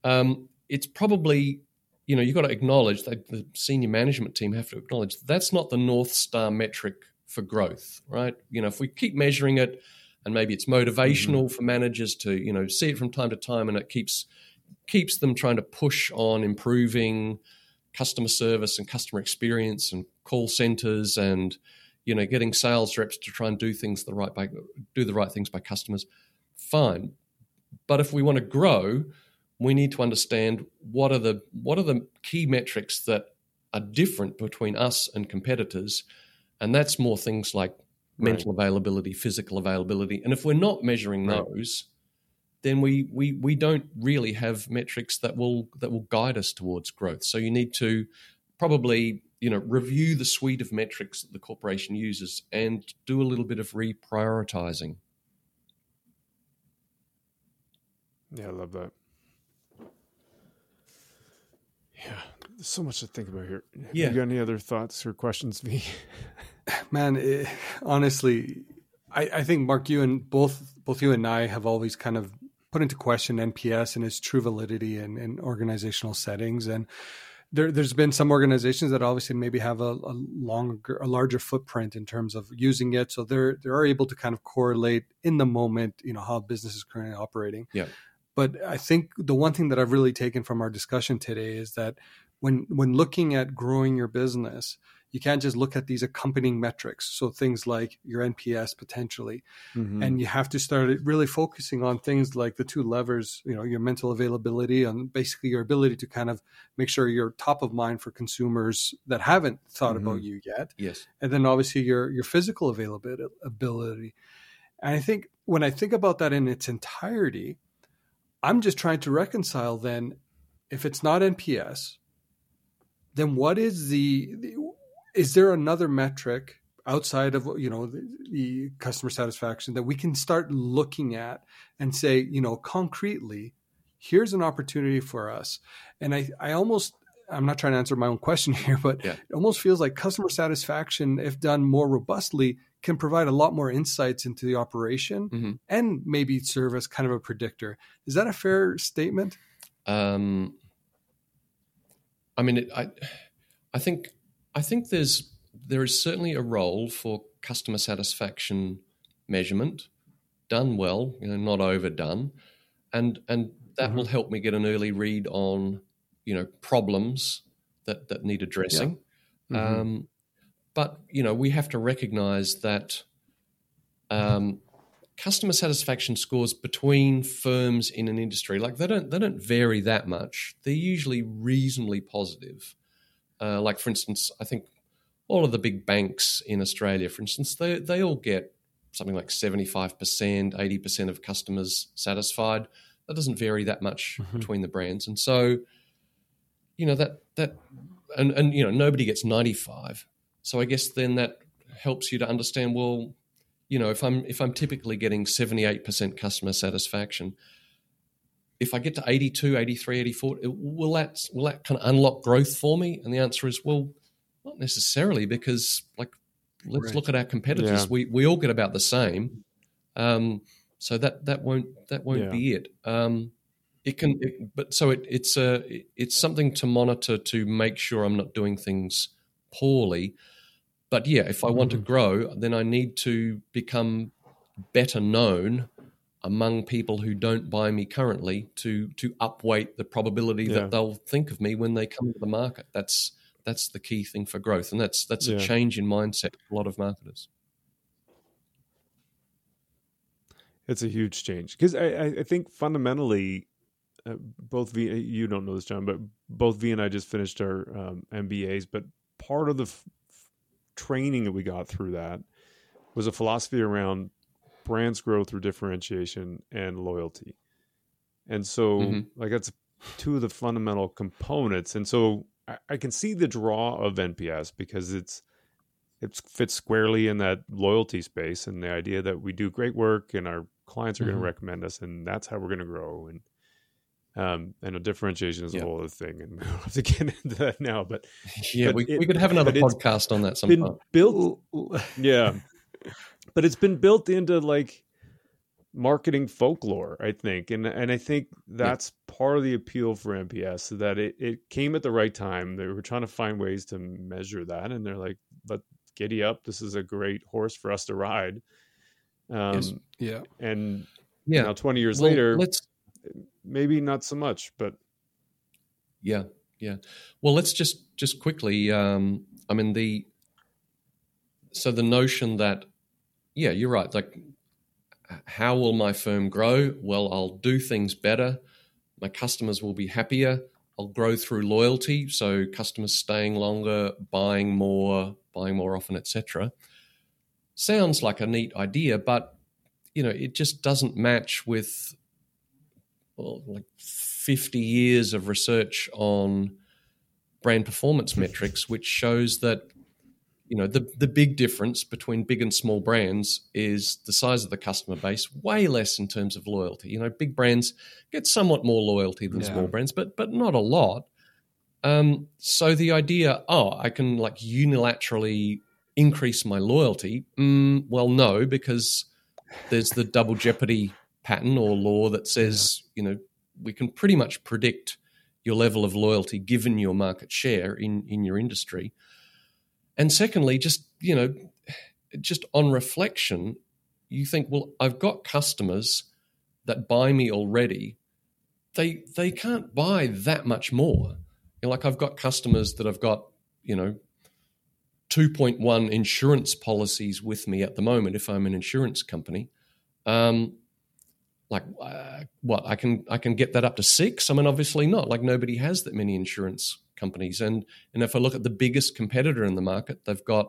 um it's probably you know you've got to acknowledge that the senior management team have to acknowledge that's not the north star metric for growth right? You know if we keep measuring it and maybe it's motivational mm-hmm. for managers to you know see it from time to time and it keeps keeps them trying to push on improving customer service and customer experience and call centers and you know getting sales reps to try and do things the right by do the right things by customers fine. But if we want to grow we need to understand what are the what are the key metrics that are different between us and competitors, and that's more things like mental right. availability, physical availability. And if we're not measuring right. those, then we, we we don't really have metrics that will that will guide us towards growth. So you need to probably you know review the suite of metrics that the corporation uses and do a little bit of reprioritizing. Yeah, I love that. Yeah, there's so much to think about here. Yeah, you got any other thoughts or questions, V? Man, it, honestly, I, I think Marc, you and both both you and I have always kind of put into question NPS and its true validity in, in organizational settings. And there, has been some organizations that obviously maybe have a, a longer, a larger footprint in terms of using it, so they're they are able to kind of correlate in the moment, you know, how business is currently operating. Yeah. But I think the one thing that I've really taken from our discussion today is that when when looking at growing your business, you can't just look at these accompanying metrics. So things like your NPS potentially, mm-hmm. and you have to start really focusing on things like the two levers, you know, your mental availability and basically your ability to kind of make sure you're top of mind for consumers that haven't thought mm-hmm. about you yet. Yes. And then obviously your, your physical availability. And I think when I think about that in its entirety, I'm just trying to reconcile then if it's not NPS, then what is the, the is there another metric outside of you know the, the, customer satisfaction that we can start looking at and say you know concretely here's an opportunity for us and i i almost i'm not trying to answer my own question here but yeah. it almost feels like customer satisfaction if done more robustly can provide a lot more insights into the operation mm-hmm. and maybe serve as kind of a predictor is that a fair statement um i mean it, i i think I think there's there is certainly a role for customer satisfaction measurement done well, you know, not overdone, and and that mm-hmm. will help me get an early read on you know problems that that need addressing. Yeah. Mm-hmm. Um, but you know we have to recognise that um, customer satisfaction scores between firms in an industry like they don't they don't vary that much. They're usually reasonably positive. Uh, like, for instance, I think all of the big banks in Australia, for instance, they, they all get something like 75%, 80% of customers satisfied. That doesn't vary that much mm-hmm. between the brands. And so, you know, that, that, and, and, you know, nobody gets 95. So I guess then that helps you to understand, well, you know, if I'm, if I'm typically getting 78% customer satisfaction, if I get to 82, 83, 84, will that will that kind of unlock growth for me? And the answer is, well, not necessarily, because like let's right. look at our competitors. Yeah. We we all get about the same. Um, so that that won't that won't yeah. be it. Um, it can, it, but so it, it's a it's something to monitor to make sure I'm not doing things poorly. But yeah, if I want to grow, then I need to become better known among people who don't buy me currently to to upweight the probability yeah. that they'll think of me when they come to the market. That's that's the key thing for growth, and that's that's yeah. a change in mindset for a lot of marketers. It's a huge change because I, I think fundamentally, uh, both V you don't know this, John, but both V and I just finished our um, MBAs. But part of the f- training that we got through that was a philosophy around brands grow through differentiation and loyalty. And so, mm-hmm. like, that's two of the fundamental components. And so, I, I, can see the draw of NPS because it's it fits squarely in that loyalty space and the idea that we do great work and our clients are mm-hmm. going to recommend us, and that's how we're going to grow. And um, and a differentiation is a whole other thing, and we don't have to get into that now. But yeah, but we, it, we could have another podcast on that sometime. Built, yeah, but it's been built into like marketing folklore, I think. And and I think that's yeah. part of the appeal for NPS that it, it came at the right time. They were trying to find ways to measure that and they're like, but giddy up, this is a great horse for us to ride. Um yes. yeah. And yeah. now 20 years well, later, let's maybe not so much, but yeah, yeah. Well, let's just just quickly um I mean the so the notion that yeah, you're right. Like, how will my firm grow? Well, I'll do things better. My customers will be happier. I'll grow through loyalty, so customers staying longer, buying more, buying more often, etc. Sounds like a neat idea, but you know, it just doesn't match with well, like 50 years of research on brand performance metrics, which shows that you know the the big difference between big and small brands is the size of the customer base way less in terms of loyalty you know big brands get somewhat more loyalty than yeah. small brands but but not a lot um, so the idea oh i can like unilaterally increase my loyalty mm, well no because there's the double jeopardy pattern or law that says you know we can pretty much predict your level of loyalty given your market share in in your industry and secondly, just, you know, just on reflection, you think, well, I've got customers that buy me already. They they can't buy that much more. You know, like I've got customers that I've got, you know, 2.1 insurance policies with me at the moment if I'm an insurance company. Um, like uh, what I can I can get that up to six. I mean, obviously not. Like nobody has that many insurance companies. And and if I look at the biggest competitor in the market, they've got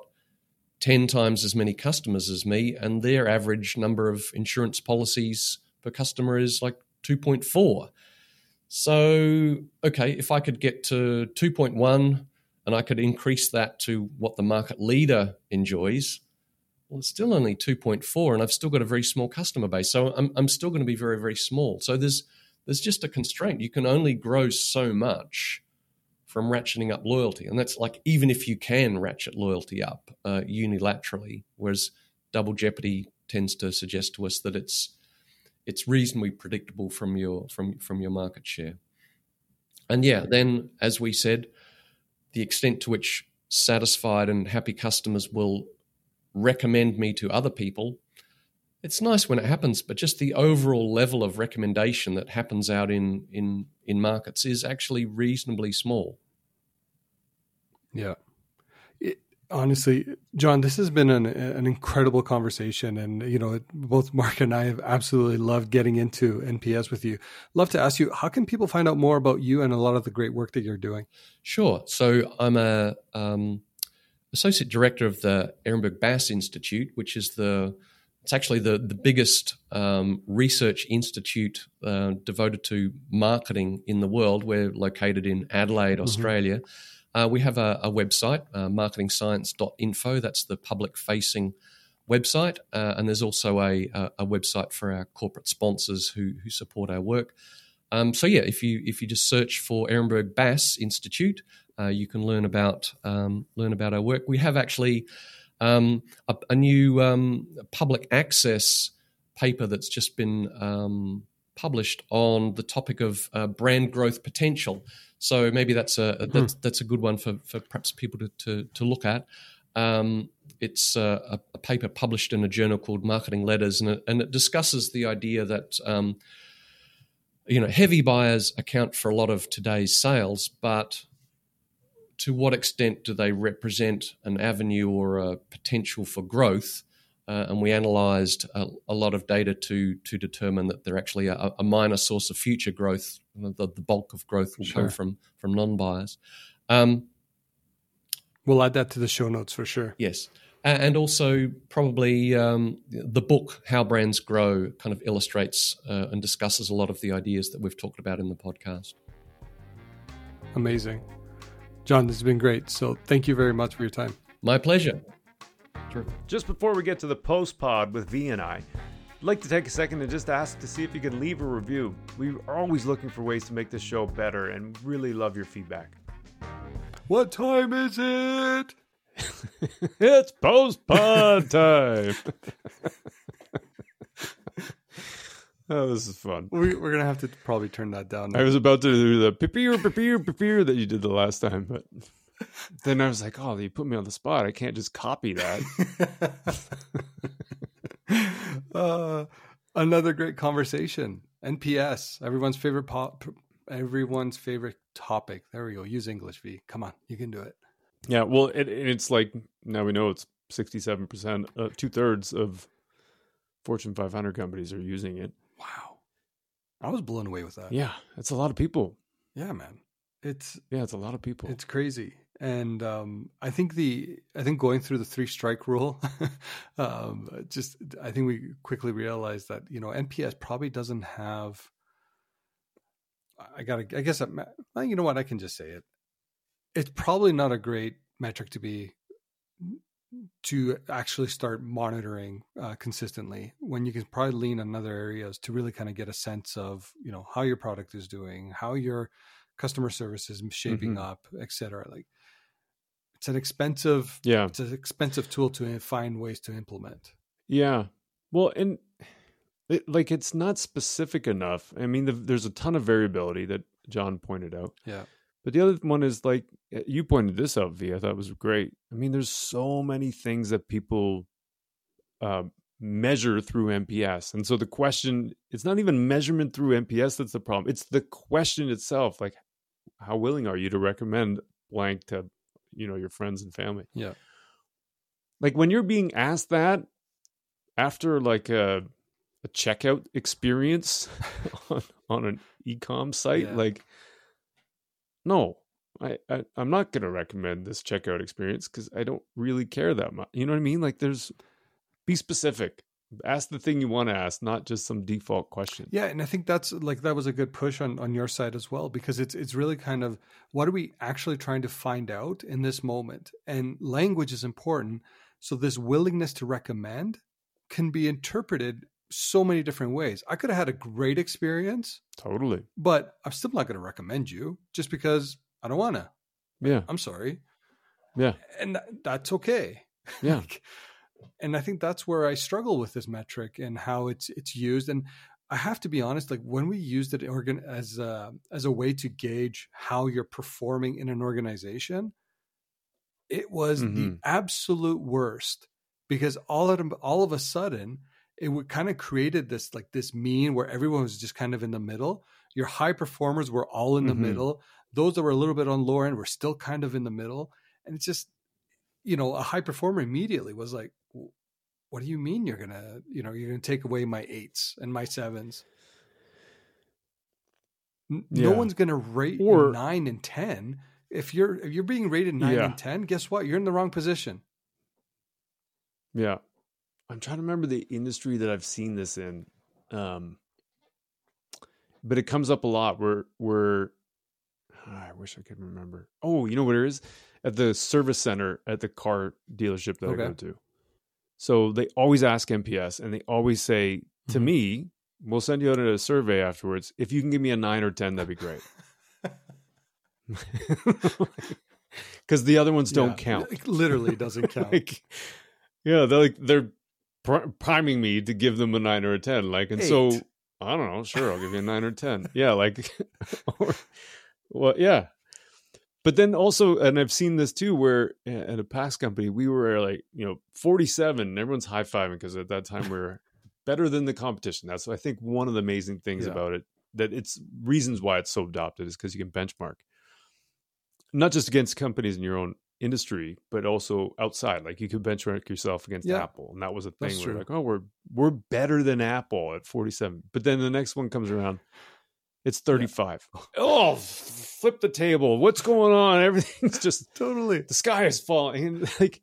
10 times as many customers as me, and their average number of insurance policies per customer is like 2.4. So, okay, if I could get to 2.1 and I could increase that to what the market leader enjoys, well, it's still only 2.4, and I've still got a very small customer base. So I'm, I'm still going to be very, very small. So there's there's just a constraint. You can only grow so much from ratcheting up loyalty. And that's like even if you can ratchet loyalty up uh, unilaterally, whereas double jeopardy tends to suggest to us that it's it's reasonably predictable from your from from your market share. And yeah, then as we said, the extent to which satisfied and happy customers will recommend me to other people it's nice when it happens, but just the overall level of recommendation that happens out in in in markets is actually reasonably small. Yeah. It, honestly, John, this has been an, an incredible conversation, and you know, both Marc and I have absolutely loved getting into NPS with you. Love to ask you, how can people find out more about you and a lot of the great work that you're doing? Sure. So I'm a um, associate director of the Ehrenberg Bass Institute, which is the it's actually the, the biggest um, research institute uh, devoted to marketing in the world. We're located in Adelaide, mm-hmm. Australia. Uh, we have a, a website, uh, marketingscience.info. That's the public facing website. Uh, and there's also a, a, website for our corporate sponsors who, who support our work. Um, so yeah, if you if you just search for Ehrenberg Bass Institute, uh, you can learn about um, learn about our work. We have actually um, a, a, new um, public access paper that's just been um, published on the topic of uh, brand growth potential. So maybe that's a hmm. that's, that's a good one for, for perhaps people to, to, to look at. Um, it's a, a, paper published in a journal called Marketing Letters, and it, and it discusses the idea that um, you know heavy buyers account for a lot of today's sales, but to what extent do they represent an avenue or a potential for growth? Uh, and we analysed a, a, lot of data to to determine that they're actually a, a minor source of future growth. The, the bulk of growth will sure. come from from non buyers. Um, we'll add that to the show notes for sure. Yes, and also probably um, the book "How Brands Grow" kind of illustrates uh, and discusses a lot of the ideas that we've talked about in the podcast. Amazing. John, this has been great. So thank you very much for your time. My pleasure. Just before we get to the post pod with V and I, I'd like to take a second and just ask to see if you could leave a review. We are always looking for ways to make this show better and really love your feedback. What time is it? it's post pod time. Oh, this is fun. We, are gonna have to probably turn that down. Now. I was about to do the pipier, pipier, pipier that you did the last time, but then I was like, "Oh, you put me on the spot. I can't just copy that." uh, another great conversation. NPS, everyone's favorite pop, everyone's favorite topic. There we go. Use English, V. Come on, you can do it. Yeah, well, it, it's like now we know it's sixty-seven percent, uh, two thirds of Fortune 500 companies are using it. Wow. I was blown away with that. Yeah, it's a lot of people. Yeah, man. It's yeah, it's a lot of people. It's crazy, and um, I think the I think going through the three strike rule, um, just I think we quickly realized that you know NPS probably doesn't have. I gotta. I guess. I'm, you know what? I can just say it. It's probably not a great metric to be to actually start monitoring uh, consistently when you can probably lean on other areas to really kind of get a sense of you know how your product is doing how your customer service is shaping mm-hmm. up etc like it's an expensive yeah. it's an expensive tool to find ways to implement. Yeah. Well and it, like it's not specific enough. I mean the, there's a ton of variability that john pointed out. Yeah but the other one is like you pointed this out, V. I thought was great. I mean, there's so many things that people uh, measure through NPS, and so the question it's not even measurement through NPS that's the problem. It's the question itself, like how willing are you to recommend blank to you know your friends and family? Yeah. Like when you're being asked that after like a a checkout experience on, on an e-com site, yeah. like no, I, I am not going to recommend this checkout experience because I don't really care that much. You know what I mean? Like, there's be specific. Ask the thing you want to ask, not just some default question. Yeah, and I think that's like that was a good push on on your side as well because it's it's really kind of what are we actually trying to find out in this moment? And language is important. So this willingness to recommend can be interpreted so many different ways. I could have had a great experience. Totally. But I'm still not going to recommend you just because I don't want to. Yeah. I'm sorry. Yeah. And that's okay. Yeah. like, and I think that's where I struggle with this metric and how it's it's used and I have to be honest like when we used it organ as a, as a way to gauge how you're performing in an organization it was mm-hmm. the absolute worst because all of all of a sudden it would kind of created this like this mean where everyone was just kind of in the middle. Your high performers were all in the mm-hmm. middle. Those that were a little bit on lower end were still kind of in the middle. And it's just, you know, a high performer immediately was like, what do you mean you're gonna, you know, you're gonna take away my eights and my sevens? Yeah. No one's gonna rate or, nine and ten. If you're if you're being rated nine yeah. and ten, guess what? You're in the wrong position. Yeah. I'm trying to remember the industry that I've seen this in. Um, but it comes up a lot where where oh, I wish I could remember. Oh, you know what it is? At the service center at the car dealership that okay. I go to. So they always ask NPS and they always say to mm-hmm. me, we'll send you out a survey afterwards. If you can give me a nine or 10, that'd be great. Because the other ones don't yeah, count. Literally doesn't count. like, yeah, they're like, they're priming me to give them a nine or a ten. Like, and Eight. so I don't know. Sure, I'll give you a nine or ten. Yeah, like, or, well, yeah. But then also, and I've seen this too, where at a past company we were like, you know, forty-seven. everyone's high fiving because at that time we are better than the competition. That's I think one of the amazing things yeah. about it. That it's reasons why it's so adopted is because you can benchmark, not just against companies in your own industry, but also outside. Like you could benchmark yourself against yeah. Apple, and that was a thing. We're like, oh, we're we're better than Apple at forty seven. But then the next one comes around, it's thirty five. Yeah. Oh, flip the table. What's going on? Everything's just totally. The sky is falling. And like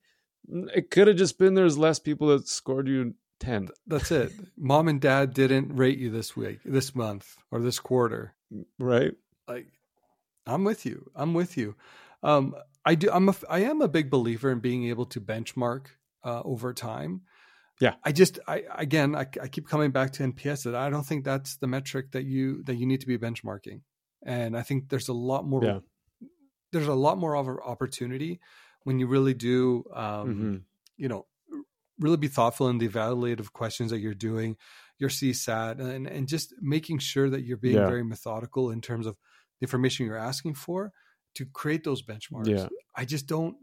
it could have just been there's less people that scored you 10 that's it mom and dad didn't rate you this week this month or this quarter right like i'm with you i'm with you um, I do. I'm a. I am a big believer in being able to benchmark uh, over time. Yeah. I just. I again. I, I keep coming back to NPS that I don't think that's the metric that you that you need to be benchmarking. And I think there's a lot more. Yeah. There's a lot more of opportunity when you really do. Um, mm-hmm. You know, really be thoughtful in the evaluative questions that you're doing, your CSAT, and and just making sure that you're being yeah. very methodical in terms of the information you're asking for to create those benchmarks. Yeah. I just don't.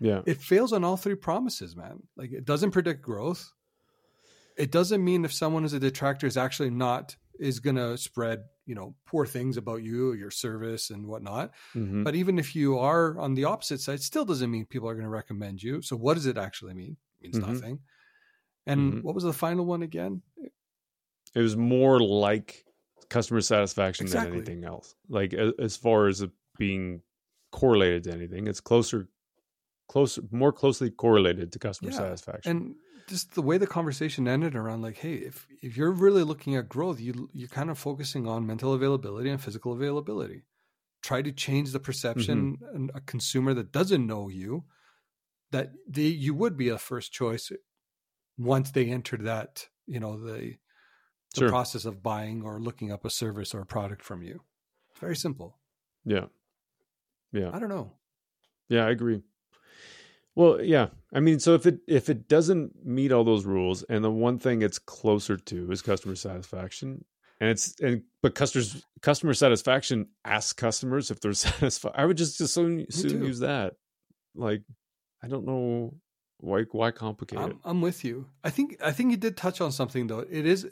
Yeah. It fails on all three promises, man. Like it doesn't predict growth. It doesn't mean if someone is a detractor is actually not is going to spread you know poor things about you your service and whatnot mm-hmm. but even if you are on the opposite side still doesn't mean people are going to recommend you so what does it actually mean it means mm-hmm. nothing and mm-hmm. what was the final one again it was more like customer satisfaction Exactly. than anything else. Like as, far as it being correlated to anything, it's closer, closer, more closely correlated to customer Yeah, satisfaction. and just the way the conversation ended around like hey if if you're really looking at growth you you're kind of focusing on mental availability and physical availability try to change the perception Mm-hmm. and a consumer that doesn't know you that they you would be a first choice once they entered that you know the the Sure. process of buying or looking up a service or a product from you very simple yeah, yeah. i don't know Yeah, I agree. Well, yeah. I mean, so if it if it doesn't meet all those rules, and the one thing it's closer to is customer satisfaction, and it's and but customers customer satisfaction asks customers if they're satisfied. I would just as soon, use that. Like, I don't know why why complicate it. I'm, I'm with you. I think I think you did touch on something though. It is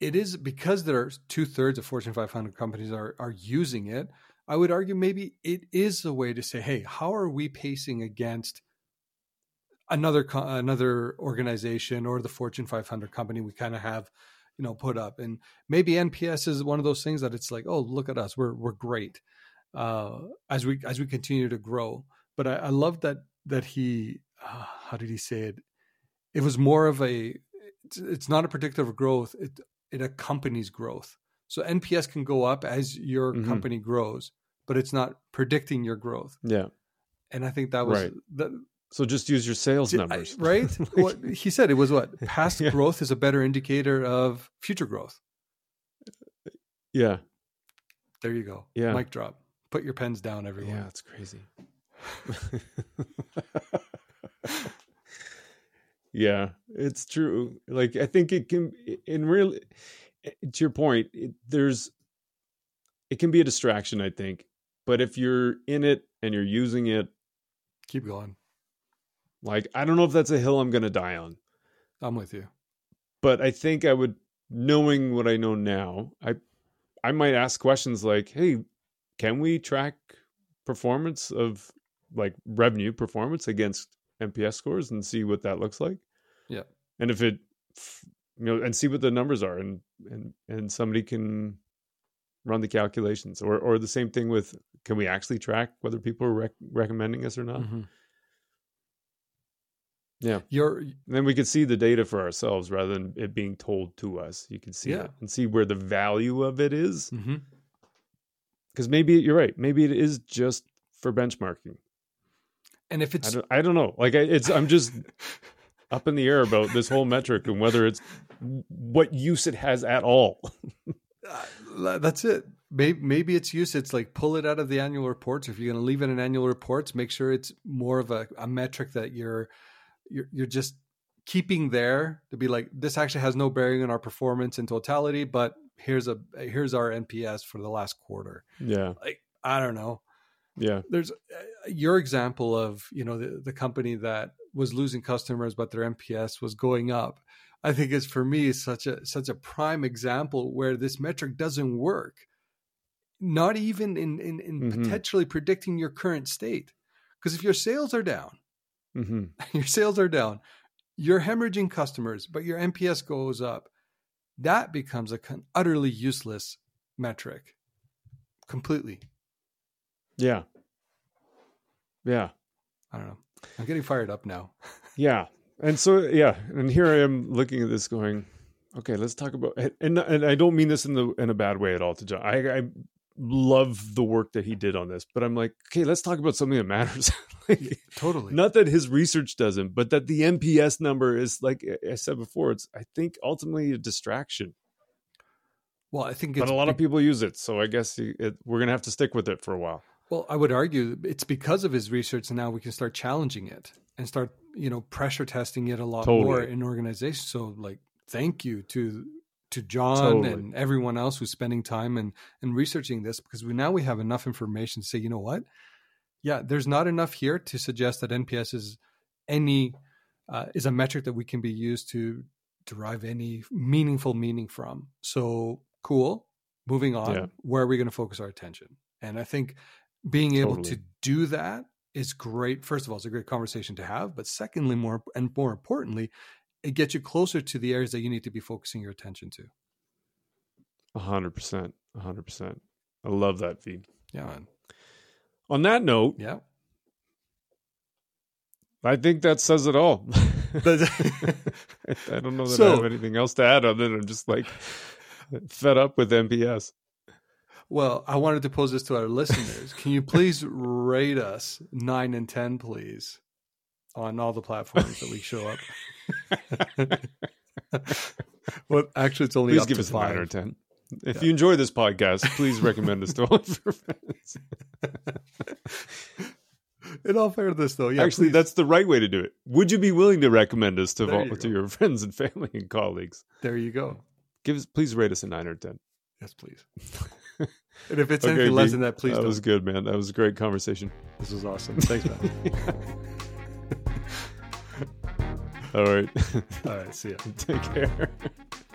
it is because there are two thirds of Fortune 500 companies are are using it. I would argue maybe it is a way to say, hey, how are we pacing against another another organization or the Fortune 500 company we kind of have, you know, put up, and maybe NPS is one of those things that it's like, oh, look at us, we're we're great uh, as we as we continue to grow. But I, I love that that he uh, how did he say it? It was more of a it's, it's not a predictor of growth. It it accompanies growth. So NPS can go up as your Mhm. company grows, but it's not predicting your growth. yeah. And I think that was Right. that, So just use your sales I- numbers, right? what he said it was what past Yeah. growth is a better indicator of future growth. Yeah, There you go. Yeah. Mic drop. Put your pens down, everyone. yeah. It's crazy. yeah, it's true. Like I think it can, in real, Eh, to your point, it, there's, it can be a distraction. I think, but if you're in it and you're using it, Keep going. like I don't know if that's a hill I'm going to die on, I'm with you. but I think I would, knowing what I know now, I, I might ask questions like, "Hey, can we track performance of like revenue performance against NPS scores and see what that looks like?" Yeah. And if it, you know, and see what the numbers are, and and and somebody can run the calculations, or or the same thing with, can we actually track whether people are rec- recommending us or not? Mhm. Yeah. You're then we could see the data for ourselves rather than it being told to us. You can see Yeah. it and see where the value of it is. Because maybe you're right. Maybe it is just for benchmarking. and if I it's don't, I don't know. Like I, it's, I'm just up in the air about this whole metric and whether it's what use it has at all. Uh, that's it. Maybe, maybe it's use. It's like pull it out of the annual reports. If you're going to leave it in annual reports, make sure it's more of a, a metric that you're, you're you're just keeping there to be like this actually has no bearing on our performance in totality, but here's a here's our NPS for the last quarter. yeah. Like I don't know. Yeah. There's uh, your example of you know the, the company that was losing customers, but their NPS was going up. I think is for me such a such a prime example where this metric doesn't work. Not even in in, in Mhm. potentially predicting your current state, because if your sales are down, hmm your sales are down, you're hemorrhaging customers, but your NPS goes up. That becomes a con- utterly useless metric, completely. Yeah. Yeah. I don't know. I'm getting fired up now. Yeah. And so yeah, and here I am looking at this going, okay, let's talk about and and I don't mean this in the in a bad way at all to John. I I love the work that he did on this, but I'm like, okay, let's talk about something that matters. like, Totally. not that his research doesn't, but that the NPS number is like I said before, it's I think ultimately a distraction. Well, I think But a lot of people use it, so I guess it, we're gonna have to stick with it for a while. Well, I would argue it's because of his research, and now we can start challenging it and start, you know, pressure testing it a lot Totally. more in organizations. So, like, thank you to to John Totally. and everyone else who's spending time and and researching this because we now we have enough information to say, you know what, yeah, there's not enough here to suggest that NPS is any uh, is a metric that we can be used to derive any meaningful meaning from. So cool. Moving on, Yeah. where are we going to focus our attention? And I think being able Totally. to do that is great. First of all, it's a great conversation to have. But secondly, more and more importantly, it gets you closer to the areas that you need to be focusing your attention to. A hundred percent, a hundred percent. I love that feed. Yeah, man. On that note, Yeah. I think that says it all. I don't know that I have anything else to add other than I'm just like fed up with NPS. Well, I wanted to pose this to our listeners. Can you please rate us nine and ten, please, on all the platforms that we show up? well, actually, it's only Please up give to us five. nine or ten. If you enjoy this podcast, please recommend us to all of your friends. In all fairness, though, yeah, Actually, please. that's the right way to do it. Would you be willing to recommend us to all, you to your friends and family and colleagues? there you go. Give us, please rate us a nine or ten. Yes, please. And if it's Okay, anything less B, than that, please That don't. was good, man. That was a great conversation. This was awesome. Thanks, man. All right, all right, see ya. take care.